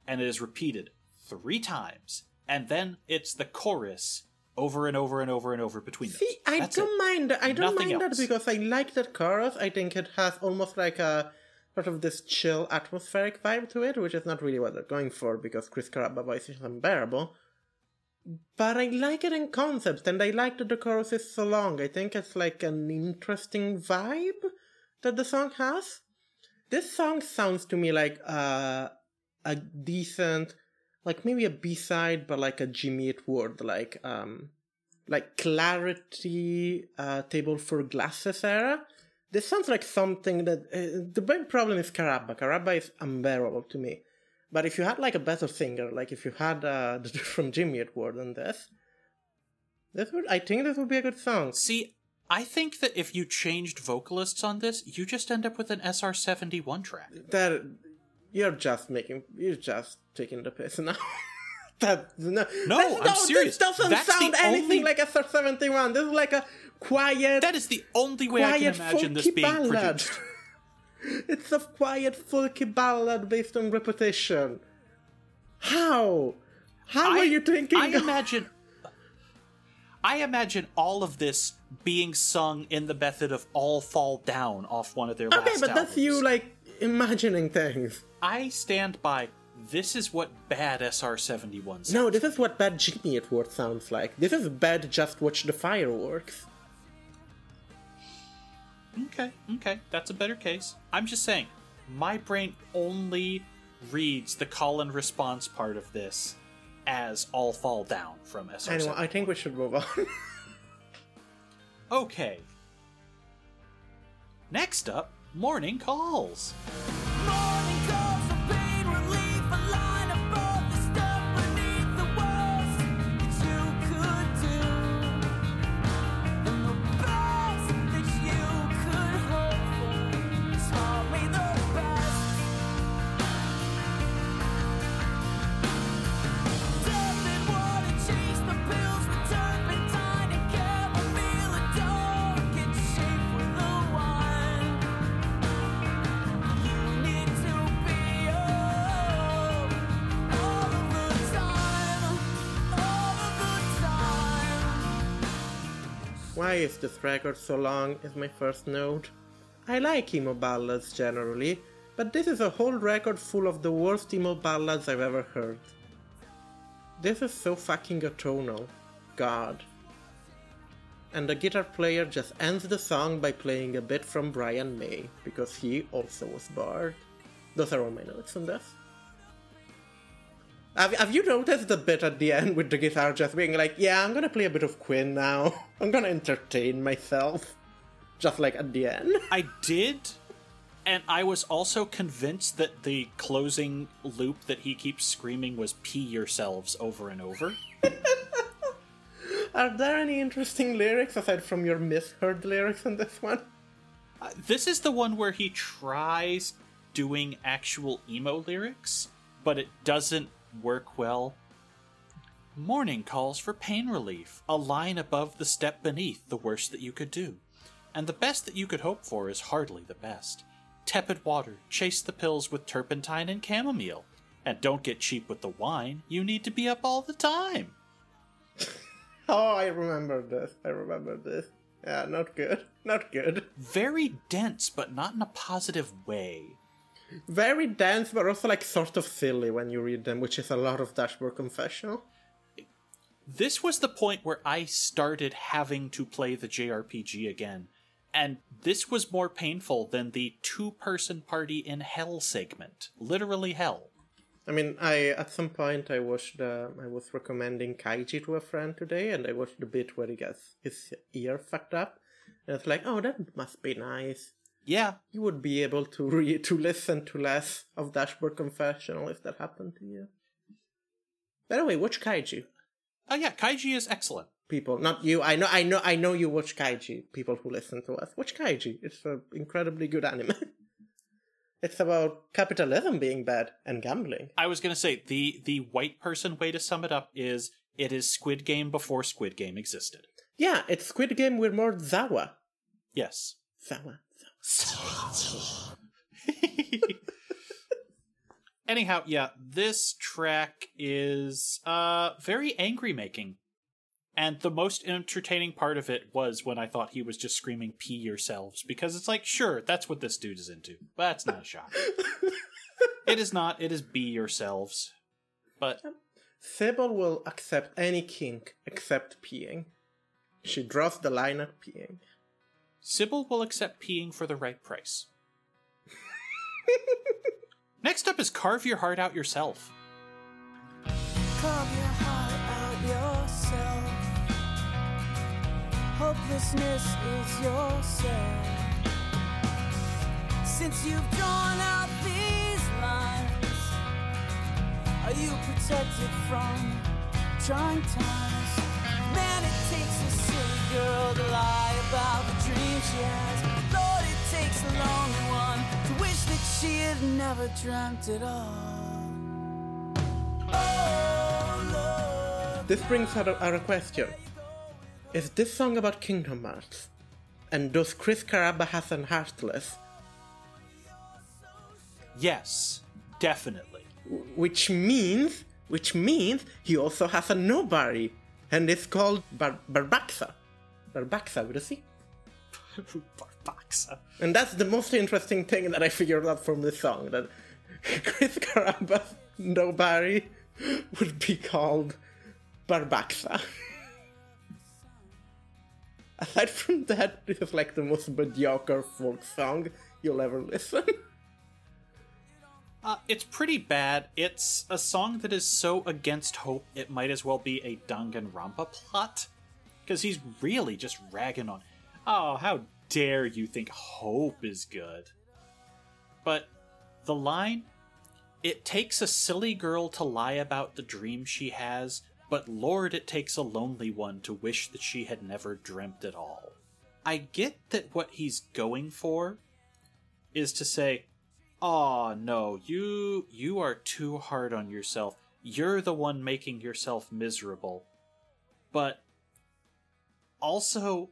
And it is repeated three times. And then it's the chorus over and over and over and over between them. See, I That's don't it. mind. I don't Nothing mind else. that because I like that chorus. I think it has almost like a sort of this chill, atmospheric vibe to it, which is not really what they're going for because Chris Carabba voice is unbearable. But I like it in concept, and I like that the chorus is so long. I think it's like an interesting vibe that the song has. This song sounds to me like uh, a decent, like maybe a B side, but like a Jimmy Eat World, like um, like clarity uh, table for glasses era. This sounds like something that uh, the big problem is Carabba. Carabba is unbearable to me. But if you had like a better singer, like if you had uh, *laughs* the dude from Jimmy Eat World on this, this would I think this would be a good song. See, I think that if you changed vocalists on this, you just end up with an SR seventy one track. That you're just making you're just taking the piss now. *laughs* that no, No, I'm serious. This doesn't That's sound anything only- like a Star Seventy One. This is like a quiet. That is the only way I can imagine this being ballad. produced. *laughs* it's a quiet folky ballad based on repetition. How? How I, are you thinking? I *laughs* imagine. I imagine all of this being sung in the method of "All Fall Down" off one of their okay, last but that's you like imagining things. I stand by. This is what bad SR seventy one. No, this is what bad Jimmy at sounds like. This is bad. Just watch the fireworks. Okay, okay, that's a better case. I'm just saying, my brain only reads the call and response part of this as "All Fall Down" from SR71. Anyway, I think we should move on. *laughs* Okay. Next up, morning calls. Why is this record so long? Is my first note. I like emo ballads generally, but this is a whole record full of the worst emo ballads I've ever heard. This is so fucking atonal. God. And the guitar player just ends the song by playing a bit from Brian May, because he also was barred. Those are all my notes on this. Have, have you noticed the bit at the end with the guitar just being like, yeah, I'm gonna play a bit of Queen now. *laughs* I'm gonna entertain myself. Just like at the end. *laughs* I did, and I was also convinced that the closing loop that he keeps screaming was "pee yourselves" over and over. Are there any interesting lyrics aside from your misheard lyrics in this one? Uh, this is the one where he tries doing actual emo lyrics, but it doesn't work well. Morning calls for pain relief, a line above the step beneath, the worst that you could do. And the best that you could hope for is hardly the best. Tepid water, chase the pills with turpentine and chamomile. And don't get cheap with the wine, you need to be up all the time. *laughs* Oh, I remember this. I remember this. Yeah, not good. Not good. Very dense, but not in a positive way. Very dense, but also like sort of silly when you read them, which is a lot of Dashboard Confessional. This was the point where I started having to play the JRPG again, and this was more painful than the two person party in hell segment. Literally hell. I mean, I at some point I watched. Uh, I was recommending Kaiji to a friend today, and I watched the bit where he gets his ear fucked up, and it's like, oh, that must be nice. Yeah, You would be able to re- to listen to less of Dashboard Confessional if that happened to you. By the way, watch Kaiji. oh yeah, Kaiji is excellent. People, not you. I know, I know, I know you watch Kaiji. People who listen to us watch Kaiji. It's an incredibly good anime. *laughs* it's about capitalism being bad and gambling. I was gonna say the the white person way to sum it up is it is Squid Game before Squid Game existed. Yeah, it's Squid Game with more Zawa. Yes. Zawa. *laughs* Anyhow, yeah, this track is uh very angry making. And the most entertaining part of it was when I thought he was just screaming pee yourselves because it's like, sure, that's what this dude is into. But that's not a shock. *laughs* it is not, it is be yourselves. But Sybil will accept any kink except peeing. She draws the line at peeing. Sybil will accept peeing for the right price. *laughs* Next up is Carve Your Heart Out Yourself. Carve your heart out yourself. Hopelessness is yourself. Since you've drawn out these lines, are you protected from trying times? Man, it takes a silly girl to lie about the dream she has. Lord, it takes a lonely one to wish that she had never dreamt it all. Oh, Lord. This brings out a, out a question. Is this song about Kingdom Hearts? And does Chris Carabba has an Heartless? Yes, definitely. Which means, which means he also has a Nobody. And it's called Bar- Barbaxa. Barbaxa with a C. Barbaxa. And that's the most interesting thing that I figured out from this song that Chris Carabba's Nobody would be called Barbaxa. *laughs* Aside from that, this is like the most mediocre folk song you'll ever listen. *laughs* Uh, it's pretty bad. It's a song that is so against hope, it might as well be a Danganronpa plot. Because he's really just ragging on, oh, how dare you think hope is good. But the line, it takes a silly girl to lie about the dream she has, but Lord, it takes a lonely one to wish that she had never dreamt at all. I get that what he's going for is to say, "Oh no, you you are too hard on yourself. You're the one making yourself miserable." But also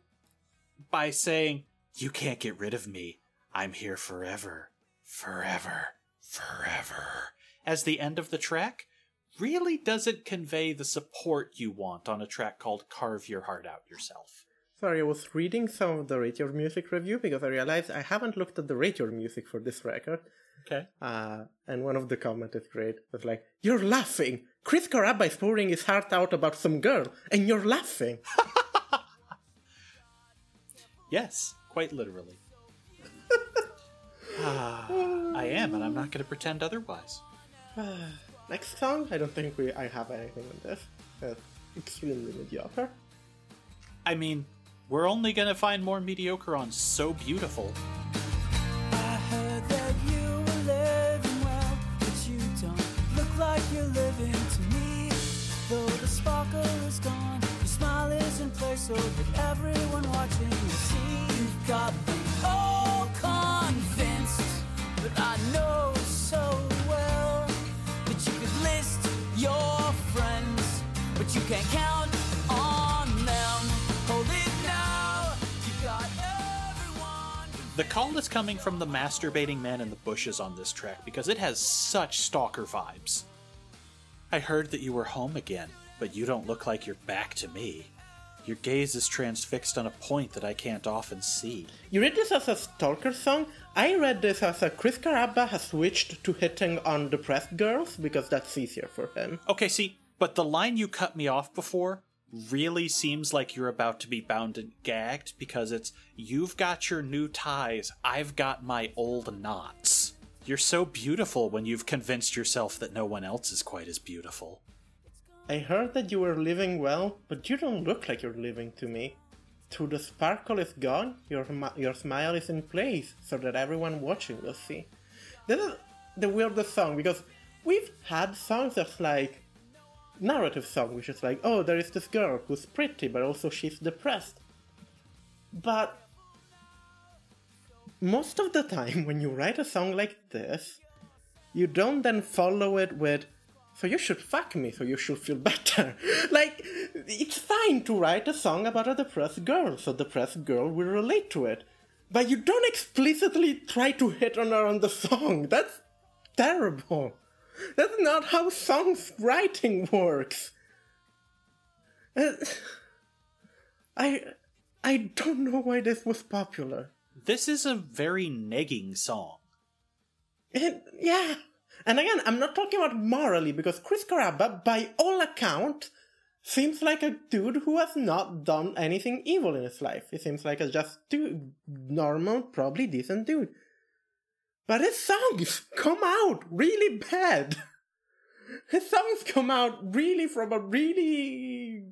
by saying, "You can't get rid of me. I'm here forever. Forever. Forever." As the end of the track really doesn't convey the support you want on a track called Carve Your Heart Out Yourself. Sorry, I was reading some of the Rate Your Music review because I realized I haven't looked at the Rate Your Music for this record. Okay. Uh, and one of the comments is great. It's like, You're laughing! Chris Carabba is pouring his heart out about some girl, and you're laughing! *laughs* Yes, quite literally. *laughs* Ah, I am, and I'm not going to pretend otherwise. *sighs* Next song, I don't think we I have anything on this. It's extremely mediocre. I mean, we're only going to find more mediocre on So Beautiful. I heard that you were living well, but you don't look like you're living to me. Though the sparkle is gone, your smile is in place, so that everyone watching will see you've got convinced. But I know so well that you could list your friends, but you can't count on them. Hold it now, you've got everyone. The call is coming from the masturbating man in the bushes on this track because it has such stalker vibes. I heard that you were home again, but you don't look like you're back to me. Your gaze is transfixed on a point that I can't often see. You read this as a stalker song. I read this as a Chris Carabba has switched to hitting on depressed girls because that's easier for him. Okay, see, but the line you cut me off before really seems like you're about to be bound and gagged because it's you've got your new ties, I've got my old knots. You're so beautiful when you've convinced yourself that no one else is quite as beautiful. I heard that you were living well, but you don't look like you're living to me. Till the sparkle is gone, your, your smile is in place so that everyone watching will see. This is the weirdest song because we've had songs that's like narrative song, which is like, oh, there is this girl who's pretty, but also she's depressed. But most of the time, *laughs* when you write a song like this, you don't then follow it with, so you should fuck me, so you should feel *laughs* better. like, it's fine to write a song about a depressed girl, so the depressed girl will relate to it. But you don't explicitly try to hit on her on the song. That's terrible. That's not how songs writing works. Uh, *sighs* I I don't know why this was popular. This is a very negging song. And, yeah. And again, I'm not talking about morally because Chris Carabba, by all account, seems like a dude who has not done anything evil in his life. He seems like a just dude, normal, probably decent dude. But his songs come out really bad. His songs come out really from a really.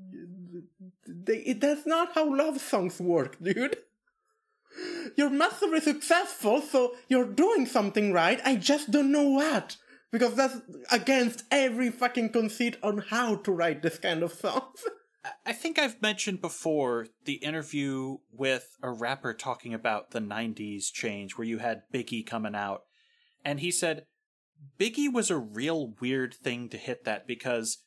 They, that's not how love songs work, dude. You're massively successful, so you're doing something right. I just don't know what. Because that's against every fucking conceit on how to write this kind of songs. *laughs* I think I've mentioned before the interview with a rapper talking about the 90s change where you had Biggie coming out. And he said Biggie was a real weird thing to hit that because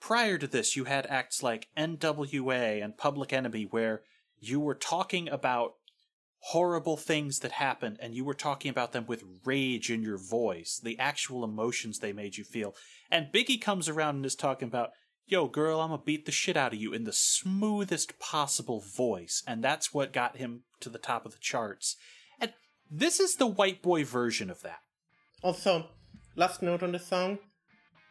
prior to this, you had acts like NWA and Public Enemy where you were talking about horrible things that happened and you were talking about them with rage in your voice, the actual emotions they made you feel. And Biggie comes around and is talking about, yo, girl, I'm gonna beat the shit out of you in the smoothest possible voice. And that's what got him to the top of the charts. And this is the white boy version of that. Also, last note on the song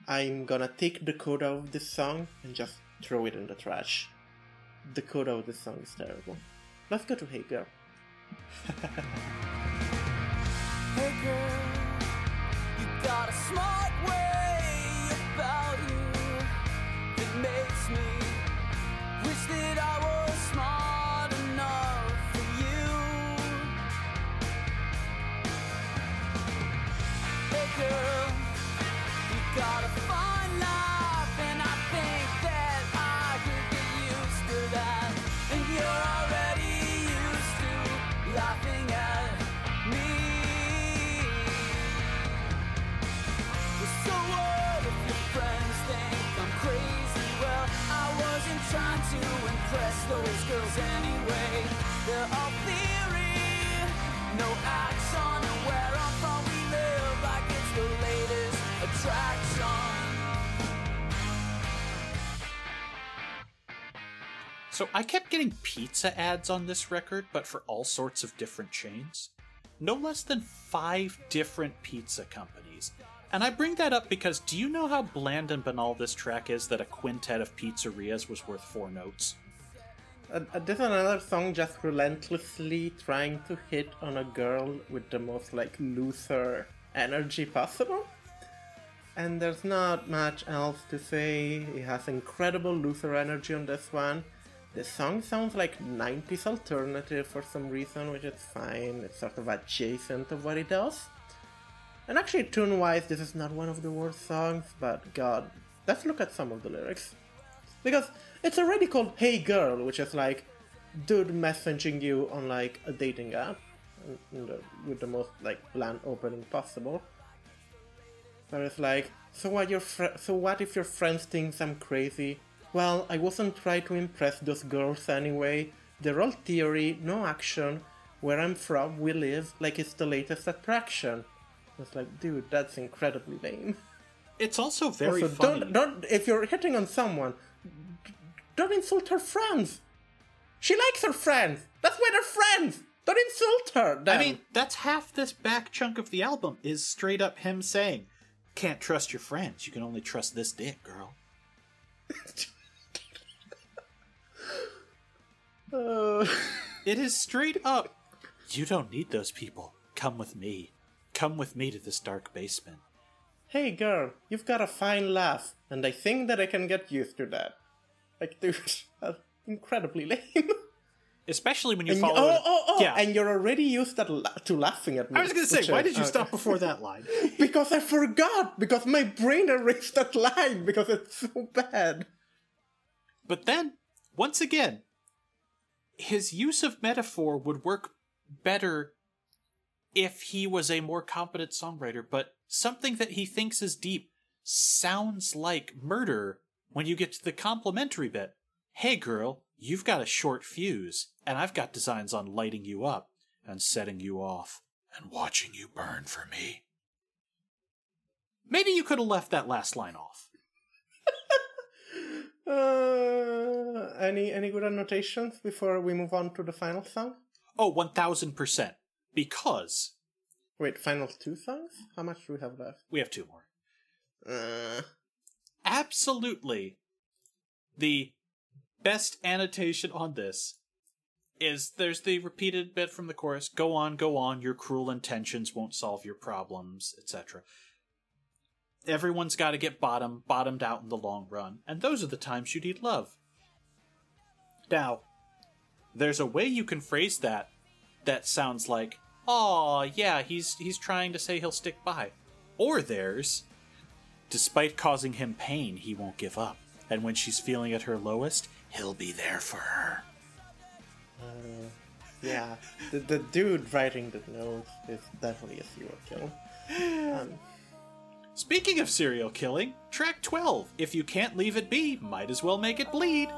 I'm gonna take the coda of this song and just throw it in the trash. The coda of this song is terrible. Let's go to Hey Girl. Hey girl, you got a smart way about you that makes me wish that I was smart enough for you. Hey girl, you got a They're all theory, no from we live like it's the latest attraction. So I kept getting pizza ads on this record, but for all sorts of different chains. No less than five different pizza companies. And I bring that up because do you know how bland and banal this track is that a quintet of pizzerias was worth four notes? This another song just relentlessly trying to hit on a girl with the most like loser energy possible. And there's not much else to say. It has incredible loser energy on this one. The song sounds like 90s alternative for some reason, which is fine. It's sort of adjacent of what it does. And actually, tune wise, this is not one of the worst songs, but god, let's look at some of the lyrics. Because it's already called Hey Girl, which is like dude messaging you on like a dating app the, with the most like bland opening possible. Where it's like, so what your fr- so what if your friends think I'm crazy? Well, I wasn't trying to impress those girls anyway. They're all theory, no action. Where I'm from, we live like it's the latest attraction. It's like, dude, that's incredibly lame. It's also very Also, funny. don't don't if you're hitting on someone, don't insult her friends. She likes her friends. That's why they're friends. Don't insult her. I mean, that's half this back chunk of the album is straight up him saying, "Can't trust your friends. You can only trust this dick, girl." Uh, *laughs* It is straight up. You don't need those people. Come with me. Come with me to this dark basement. Hey, girl, you've got a fine laugh, and I think that I can get used to that. Like, *laughs* dude, incredibly lame. Especially when you And- follow. oh, oh, oh! Yeah. And you're already used la- to laughing at me. I was gonna say, why did you okay. stop before that line? *laughs* Because I forgot. Because my brain erased that line because it's so bad. But then, once again, his use of metaphor would work better if he was a more competent songwriter, but something that he thinks is deep sounds like murder when you get to the complimentary bit. Hey girl, you've got a short fuse, and I've got designs on lighting you up and setting you off and watching you burn for me. Maybe you could have left that last line off. *laughs* Uh, any any good annotations before we move on to the final song? Oh, 1000%. Because Wait, final two songs? How much do we have left? we have two more. Uh, absolutely the best annotation on this is there's the repeated bit from the chorus go on go on your cruel intentions won't solve your problems etc everyone's got to get bottom bottomed out in the long run and those are the times you need love now there's a way you can phrase that that sounds like oh yeah he's he's trying to say he'll stick by or there's Despite causing him pain, he won't give up. And when she's feeling at her lowest, he'll be there for her. yeah, the, the dude writing the notes is definitely a serial killer. Um, Speaking of serial killing, track 12. If you can't leave it be, might as well make it bleed.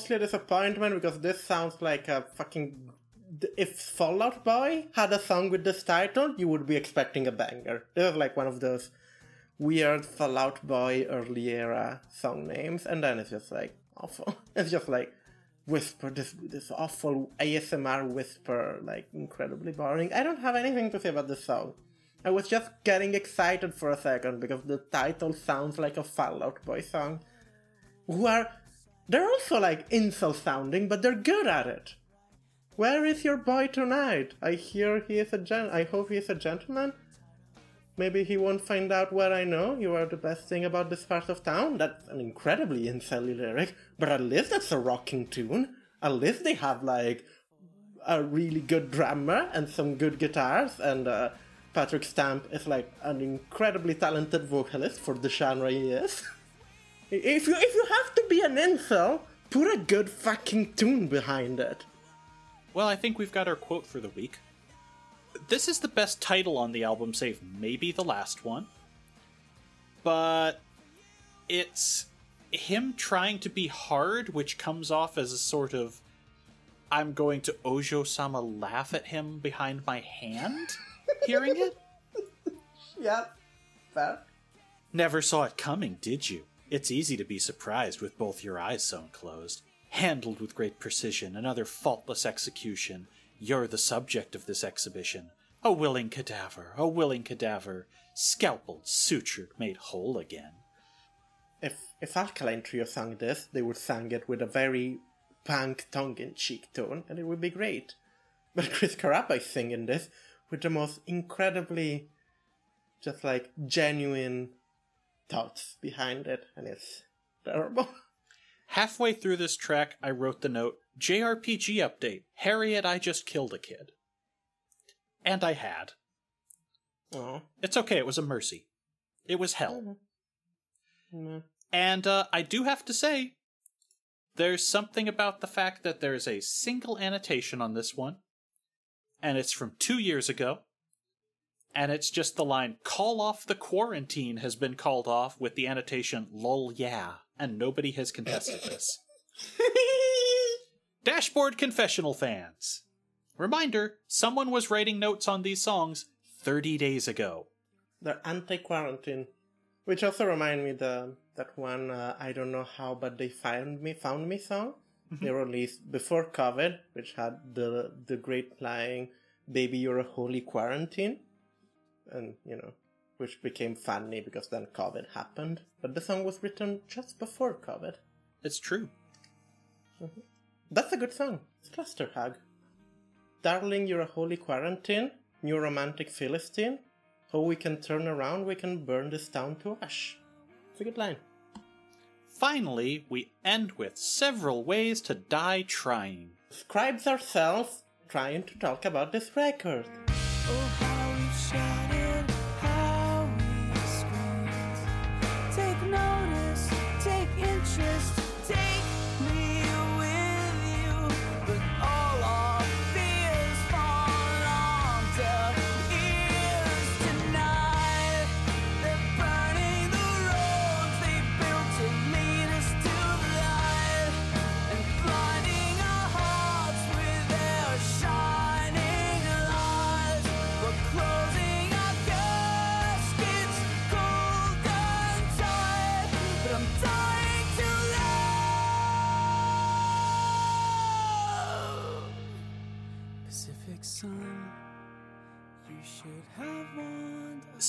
Mostly a disappointment because this sounds like a fucking. If Fall Out Boy had a song with this title, you would be expecting a banger. This is like one of those weird Fall Out Boy early era song names, and then it's just like awful. *laughs* It's just like whisper, this this awful ASMR whisper, like incredibly boring. I don't have anything to say about this song. I was just getting excited for a second because the title sounds like a Fall Out Boy song. Who are they're also like incel sounding, but they're good at it. Where is your boy tonight? I hear he is a gen. I hope he is a gentleman. Maybe he won't find out where I know. You are the best thing about this part of town. That's an incredibly incelly lyric, but at least that's a rocking tune. At least they have like a really good drummer and some good guitars, and uh, Patrick Stump is like an incredibly talented vocalist for the genre he is. *laughs* if you if you have to be an incel, put a good fucking tune behind it. Well, I think we've got our quote for the week. This is the best title on the album, save maybe the last one. But it's him trying to be hard, which comes off as a sort of I'm going to Ojo sama laugh at him behind my hand, *laughs* hearing it? Yeah, fair. Never saw it coming, did you? It's easy to be surprised with both your eyes sewn closed. Handled with great precision, another faultless execution. You're the subject of this exhibition. A willing cadaver, a willing cadaver, scalpeled, sutured, made whole again. If if Alkaline Trio sang this, they would sing it with a very punk tongue-in-cheek tone, and it would be great. But *laughs* Chris Carabba is singing this with the most incredibly, just like genuine thoughts behind it, and it's terrible. *laughs* Halfway through this track, I wrote the note JRPG update Harriet, I just killed a kid. and I had. Oh. It's okay, it was a mercy. It was hell. No. And uh, I do have to say, there's something about the fact that there's a single annotation on this one, and it's from two years ago, and it's just the line, call off the quarantine has been called off with the annotation, lol yeah, and nobody has contested this. *laughs* Dashboard Confessional fans. Reminder someone was writing notes on these songs 30 days ago. They're anti-quarantine, which also remind me the that one uh, I don't know how, but they found me found me song. They released before COVID, which had the the great line "Baby, you're a holy quarantine," and you know, which became funny because then COVID happened. But the song was written just before COVID. It's true. Mm-hmm. That's a good song. It's Cluster Hug. Darling, you're a holy quarantine, new romantic Philistine. Oh, we can turn around, we can burn this town to ash. It's a good line. Finally, we end with several ways to die trying. Scribes ourselves trying to talk about this record. Oh,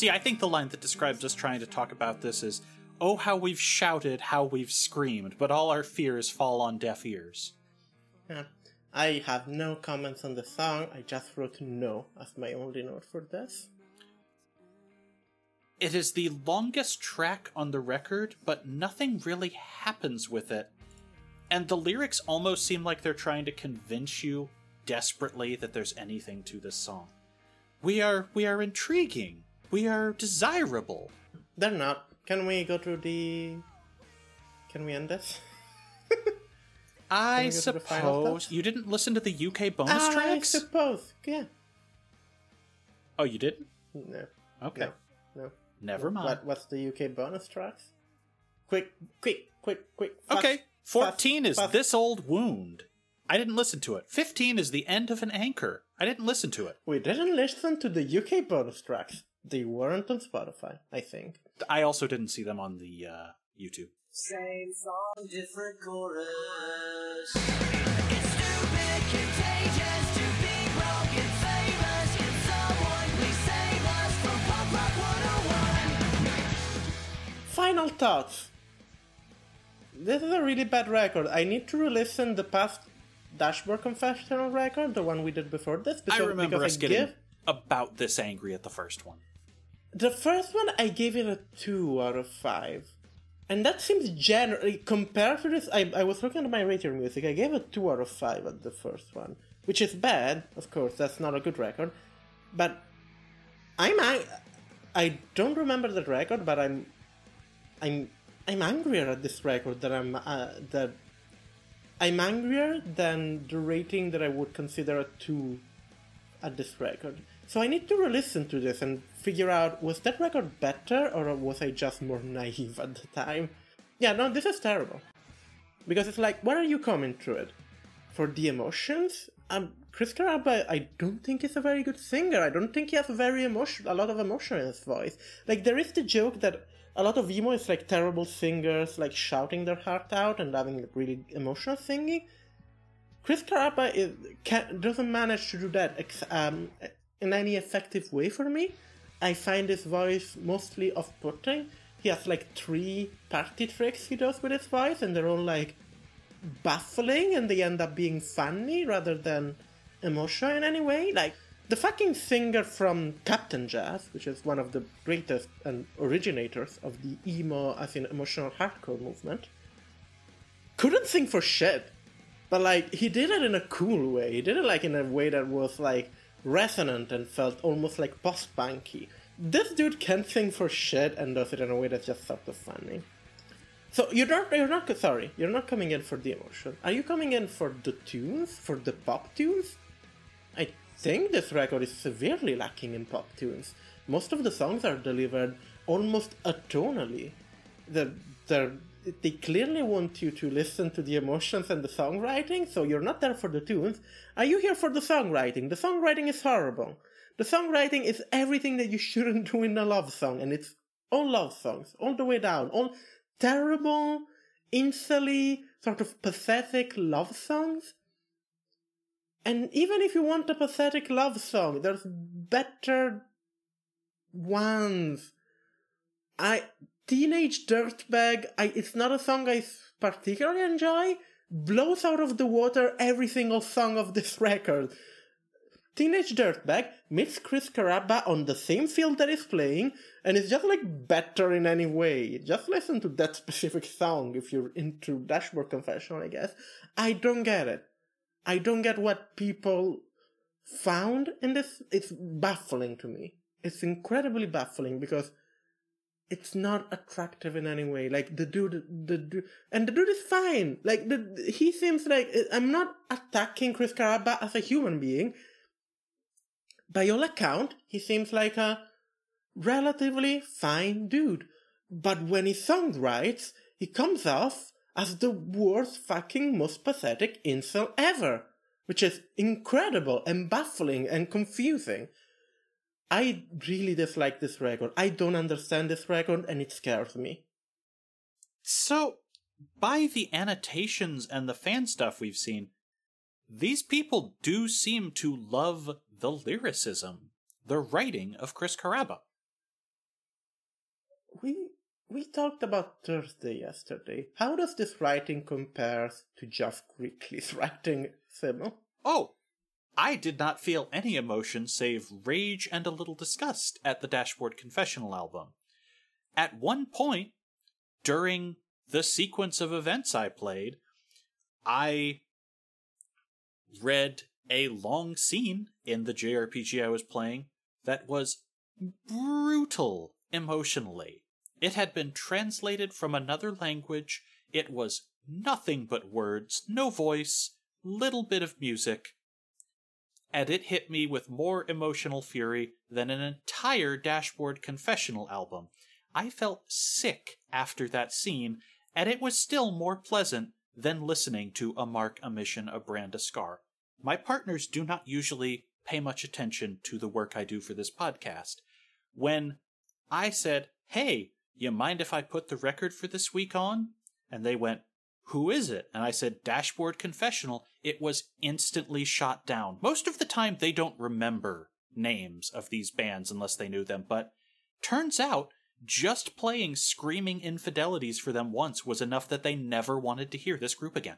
See, I think the line that describes us trying to talk about this is Oh, how we've shouted, how we've screamed, but all our fears fall on deaf ears. Yeah. I have no comments on the song, I just wrote no as my only note for this. It is the longest track on the record, but nothing really happens with it. And the lyrics almost seem like they're trying to convince you desperately that there's anything to this song. We are we are intriguing. We are desirable. They're not. Can we go to the. Can we end this? *laughs* I we go to the final suppose you didn't listen to the UK bonus I tracks. suppose. Yeah. Oh, you didn't? No. Okay. No. No. Never mind. What, what's the UK bonus tracks? Quick, quick, quick, quick. fast, Okay, 14 fast, is fast. This Old Wound. I didn't listen to it. 15 is The End of an Anchor. I didn't listen to it. We didn't listen to the UK bonus tracks. They weren't on Spotify, I think. I also didn't see them on the uh, YouTube. Same song, different chorus. It's stupid, contagious to be broken, famous. Can someone please save us from Pop Rock 101? Final thoughts. This is a really bad record. I need to re-listen the past Dashboard Confessional record, the one we did before this. I because- remember because us I getting give- about this angry at the first one. The first one, I gave it a 2 out of 5. And that seems generally, compared to this, I, I was looking at my Your Music, I gave a 2 out of 5 at the first one. Which is bad, of course, that's not a good record. But I'm, I, I don't remember the record, but I'm, I'm, I'm angrier at this record than I'm, uh, that, I'm angrier than the rating that I would consider a 2 at this record. So I need to re-listen to this and figure out was that record better or was I just more naive at the time? Yeah, no, this is terrible. Because it's like, what are you coming through it? For the emotions? Um, Chris Carabba, I don't think he's a very good singer. I don't think he has very emotion, a lot of emotion in his voice. Like there is the joke that a lot of emo is like terrible singers, like shouting their heart out and having like, really emotional singing. Chris Carabba is, can, doesn't manage to do that ex- um, in any effective way for me. I find his voice mostly off-putting. He has like three party tricks he does with his voice, and they're all like baffling, and they end up being funny rather than emotional in any way. Like the fucking singer from Cap'n Jazz, which is one of the greatest and originators of the emo, as in emotional hardcore movement, couldn't sing for shit. But like he did it in a cool way. He did it like in a way that was like resonant and felt almost like post punky. This dude can't sing for shit and does it in a way that's just of funny. So you're not you're not sorry, you're not coming in for the emotion. Are you coming in for the tunes, for the pop tunes? I think this record is severely lacking in pop tunes. Most of the songs are delivered almost atonally. They're, they're, they clearly want you to listen to the emotions and the songwriting, so you're not there for the tunes. Are you here for the songwriting? The songwriting is horrible. The songwriting is everything that you shouldn't *laughs* do in a love song, and it's all love songs, all the way down. All terrible, insully, sort of pathetic love songs. And even if you want a pathetic love song, there's better ones. I Teenage Dirtbag, I it's not a song I particularly enjoy. Blows out of the water every single song of this *laughs* record. Teenage Dirtbag meets Chris Carabba on the same field that he's playing, and it's just like better in any way. Just listen to that *laughs* specific song if you're into Dashboard Confessional, I guess. I don't get it. I don't get what people found in this. It's baffling to me. It's incredibly baffling because it's not attractive in any way. Like the dude, the dude, and the dude is fine. Like the he seems like I'm not attacking Chris Carabba as a human being. By all account, he seems like a relatively fine dude. But when he songwrites, he comes off as the worst fucking most pathetic incel ever. Which is incredible and baffling and confusing. I really dislike this record. I don't understand this record and it scares me. So, by the annotations and the fan stuff we've seen, these people do seem to love the lyricism, the writing of Chris Carabba. We we talked about Thursday yesterday. How does this writing compare to Geoff Rickly's *laughs* writing, Simo? Oh, I did not feel any emotion save rage and a little disgust at the Dashboard Confessional album. At one point, during the sequence of events I played, I read a long scene in the JRPG I was playing that was brutal emotionally. It had been translated from another language. It was nothing but words, no voice, little bit of music. And it hit me with more emotional fury than an entire Dashboard Confessional album. I felt sick after that scene, and it was still more pleasant than listening to a Mark, a Mission, a Brand, a Scar. My partners do not usually pay much attention to the work I do for this podcast. When I said, Hey, you mind if I put the record for this week on? And they went, Who is it? And I said, Dashboard Confessional. It was instantly shot down. Most of the time, they don't remember names of these bands unless they knew them, but turns out just playing Screaming Infidelities for them once was enough that they never wanted to hear this group again.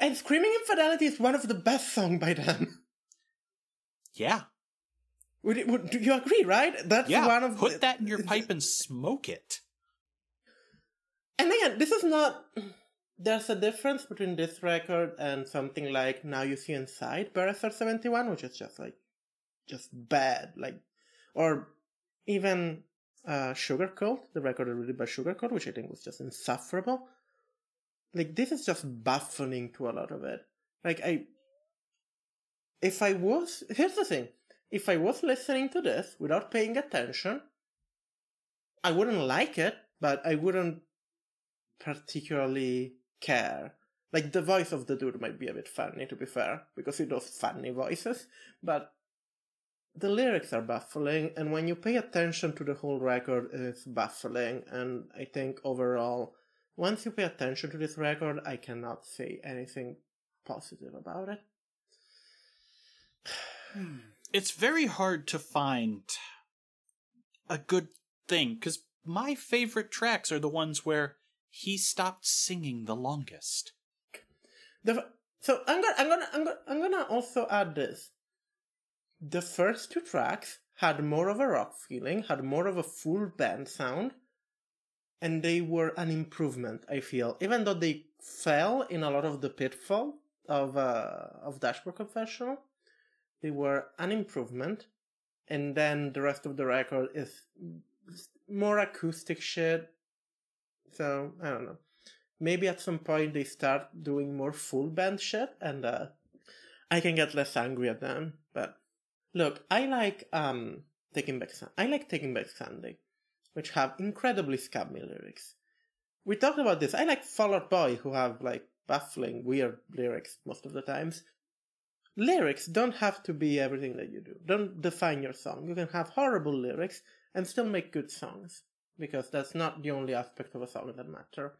And Screaming Infidelity is one of the best songs by them. Yeah. Would, would, do you agree, right? That's Yeah. one of Put the- that in your *laughs* pipe and smoke it. And again, this is not. There's a difference between this record and something like Now You See Inside, by SR-71, which is just like, just bad. Like, or even uh, Sugarcult, the record released by Sugarcult, which I think was just insufferable. Like, this is just baffling to a lot of it. Like, I. If I was. Here's the thing. If I was listening to this without paying attention, I wouldn't like it, but I wouldn't particularly care. Like the voice of the dude might be a bit funny, to be fair, because he does funny voices, but the lyrics are baffling, and when you pay attention to the whole record, it's baffling. And I think overall, once you pay attention to this record, I cannot say anything positive about it. *sighs* It's very hard to find a good thing because my favorite tracks are the ones where he stopped singing the longest. The, so I'm gonna, I'm gonna, I'm gonna, I'm gonna also add this. The first two tracks had more of a rock feeling, had more of a full band sound, and they were an improvement. I feel, even though they fell in a lot of the pitfall of uh, of Dashboard Confessional, they were an improvement, and then the rest of the record is more acoustic shit. So I don't know. Maybe at some point they start doing more full band shit, and uh, I can get less angry at them. But look, I like um Taking Back Sun- I like Taking Back Sunday, which have incredibly scabby lyrics. We talked about this. I like Fall Out Boy, who have like baffling, weird lyrics most of the times. Lyrics don't have to be everything that you do. Don't define your song. You can have horrible lyrics and still make good songs, because that's not the only aspect of a song that matter.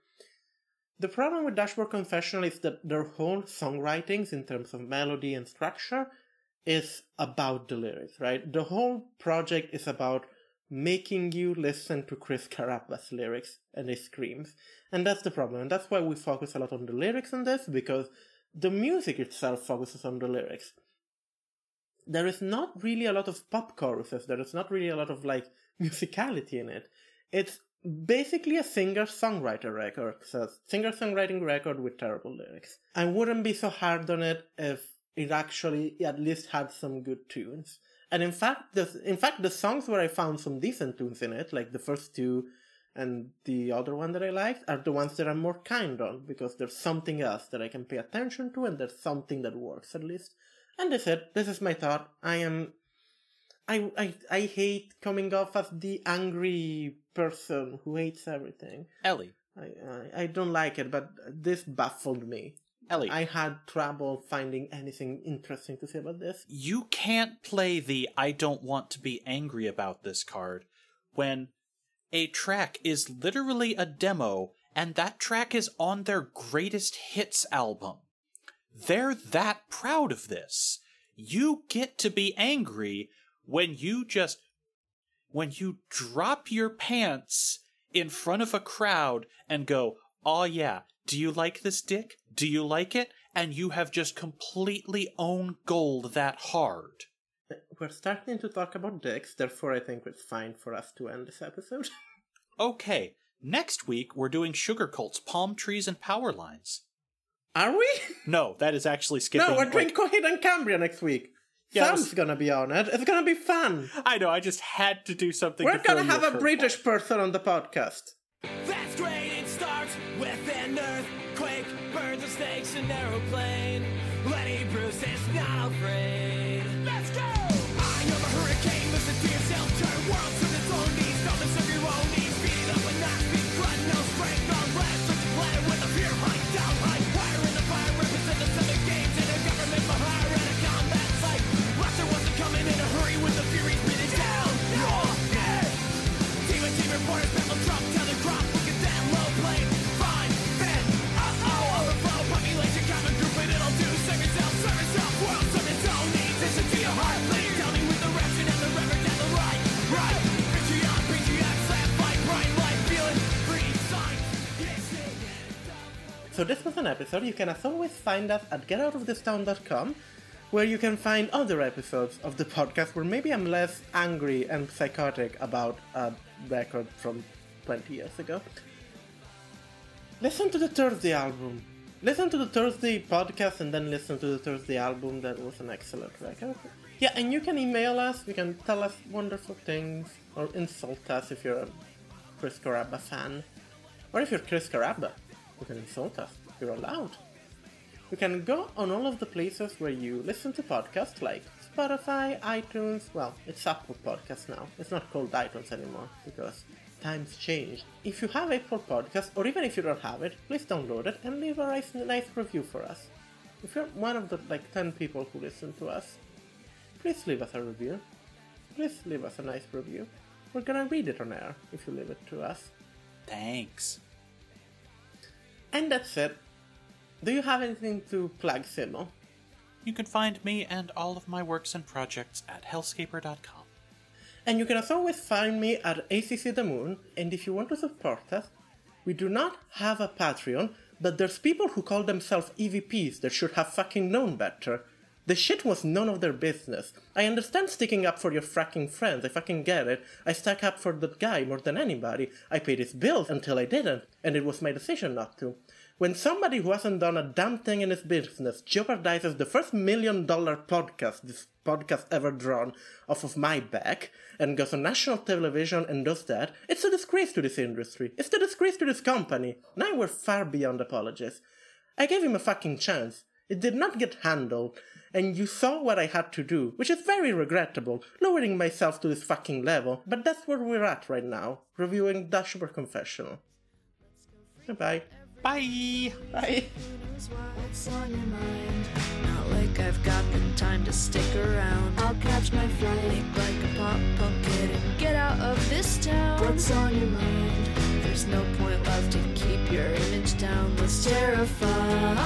The problem with Dashboard Confessional is that their whole songwritings, in terms of melody and structure, is about the lyrics, right? The whole project is about making you listen to Chris Carabba's lyrics and his screams. And that's the problem. And that's why we focus a lot on the lyrics in this, because the music itself focuses on the lyrics. There is not really a lot of pop choruses, there is not really a lot of like *laughs* musicality in it. It's basically a singer songwriter record, so singer songwriting record with terrible lyrics. I wouldn't be so hard on it if it actually at least had some good tunes. And in fact, the in fact the songs where I found some decent tunes in it, like the first two and the other one that I liked, are the ones that I'm more kind on because there's something else that I can pay attention to, and there's something that works at least. And that's it. This is my thought. I am. I, I I hate coming off as the angry person who hates everything. Ellie, I, I I don't like it, but this baffled me. Ellie, I had trouble finding anything interesting to say about this. you can't play the I don't want to be angry about this card when a track is literally a demo and that track is on their greatest hits album. They're that proud of this. You get to be angry when you just when you drop your pants in front of a crowd and go, "Oh yeah, do you like this dick? Do you like it?" and you have just completely owned gold that hard. We're starting to talk about dicks, therefore I think it's fine for us to end this episode. *laughs* Okay, next week we're doing Sugarcult's Palm Trees and Power Lines. Are we? No, that is actually skipping. no, we're doing like- Coheed and Cambria next week. Yeah, Sam's gonna be on it. It's gonna be fun. I know, I just had to do something. We're to gonna have a. British person on the podcast. An episode. You can as always find us at getoutofThistown.com, where you can find other episodes of the podcast where maybe I'm less angry and psychotic about a record from 20 years ago. Listen to the Thursday album. Listen to the Thursday podcast and then listen to the Thursday album. That was an excellent record. Yeah, and you can email us. You can tell us wonderful things or insult us if you're a Chris Carabba fan. Or if you're Chris Carabba, you can insult us. You're allowed. You can go on all of the places where you listen to podcasts like Spotify, iTunes. Well, it's Apple Podcasts now. It's not called iTunes anymore because times changed. If you have Apple Podcasts, or even if you don't have it, please download it and leave a nice, nice review for us. If you're one of the like 10 people who listen to us, please leave us a review. Please leave us a nice review. We're gonna read it on air if you leave it to us. Thanks. And that's it. Do you have anything to plug, Simo? You can find me and all of my works and projects at hellscaper.com. And you can as always find me at ACC The Moon, and if you want to support us, we do not have a Patreon, but there's people who call themselves EVPs that should have fucking known better. The shit was none of their business. I understand sticking up for your fracking friends, I fucking get it. I stuck up for that guy more than anybody. I paid his bills until I didn't, and it was my decision not to. When somebody who hasn't done a damn thing in his business jeopardizes the first million dollar podcast this podcast ever drawn off of my back and goes on national television and does that, it's a disgrace to this industry. It's a disgrace to this company. Now we're far beyond apologies. I gave him a fucking chance. It did not get handled, and you saw what I had to do, which is very regrettable, lowering myself to this fucking level, but that's where we're at right now, reviewing Dashboard Confessional. Goodbye. Bye. Bye. What's on your mind? Not like I've got the time to stick around. I'll catch my flight, make like a pop punk kid and get out of this town. What's on your mind? There's no point left to keep your image down. What's terrified?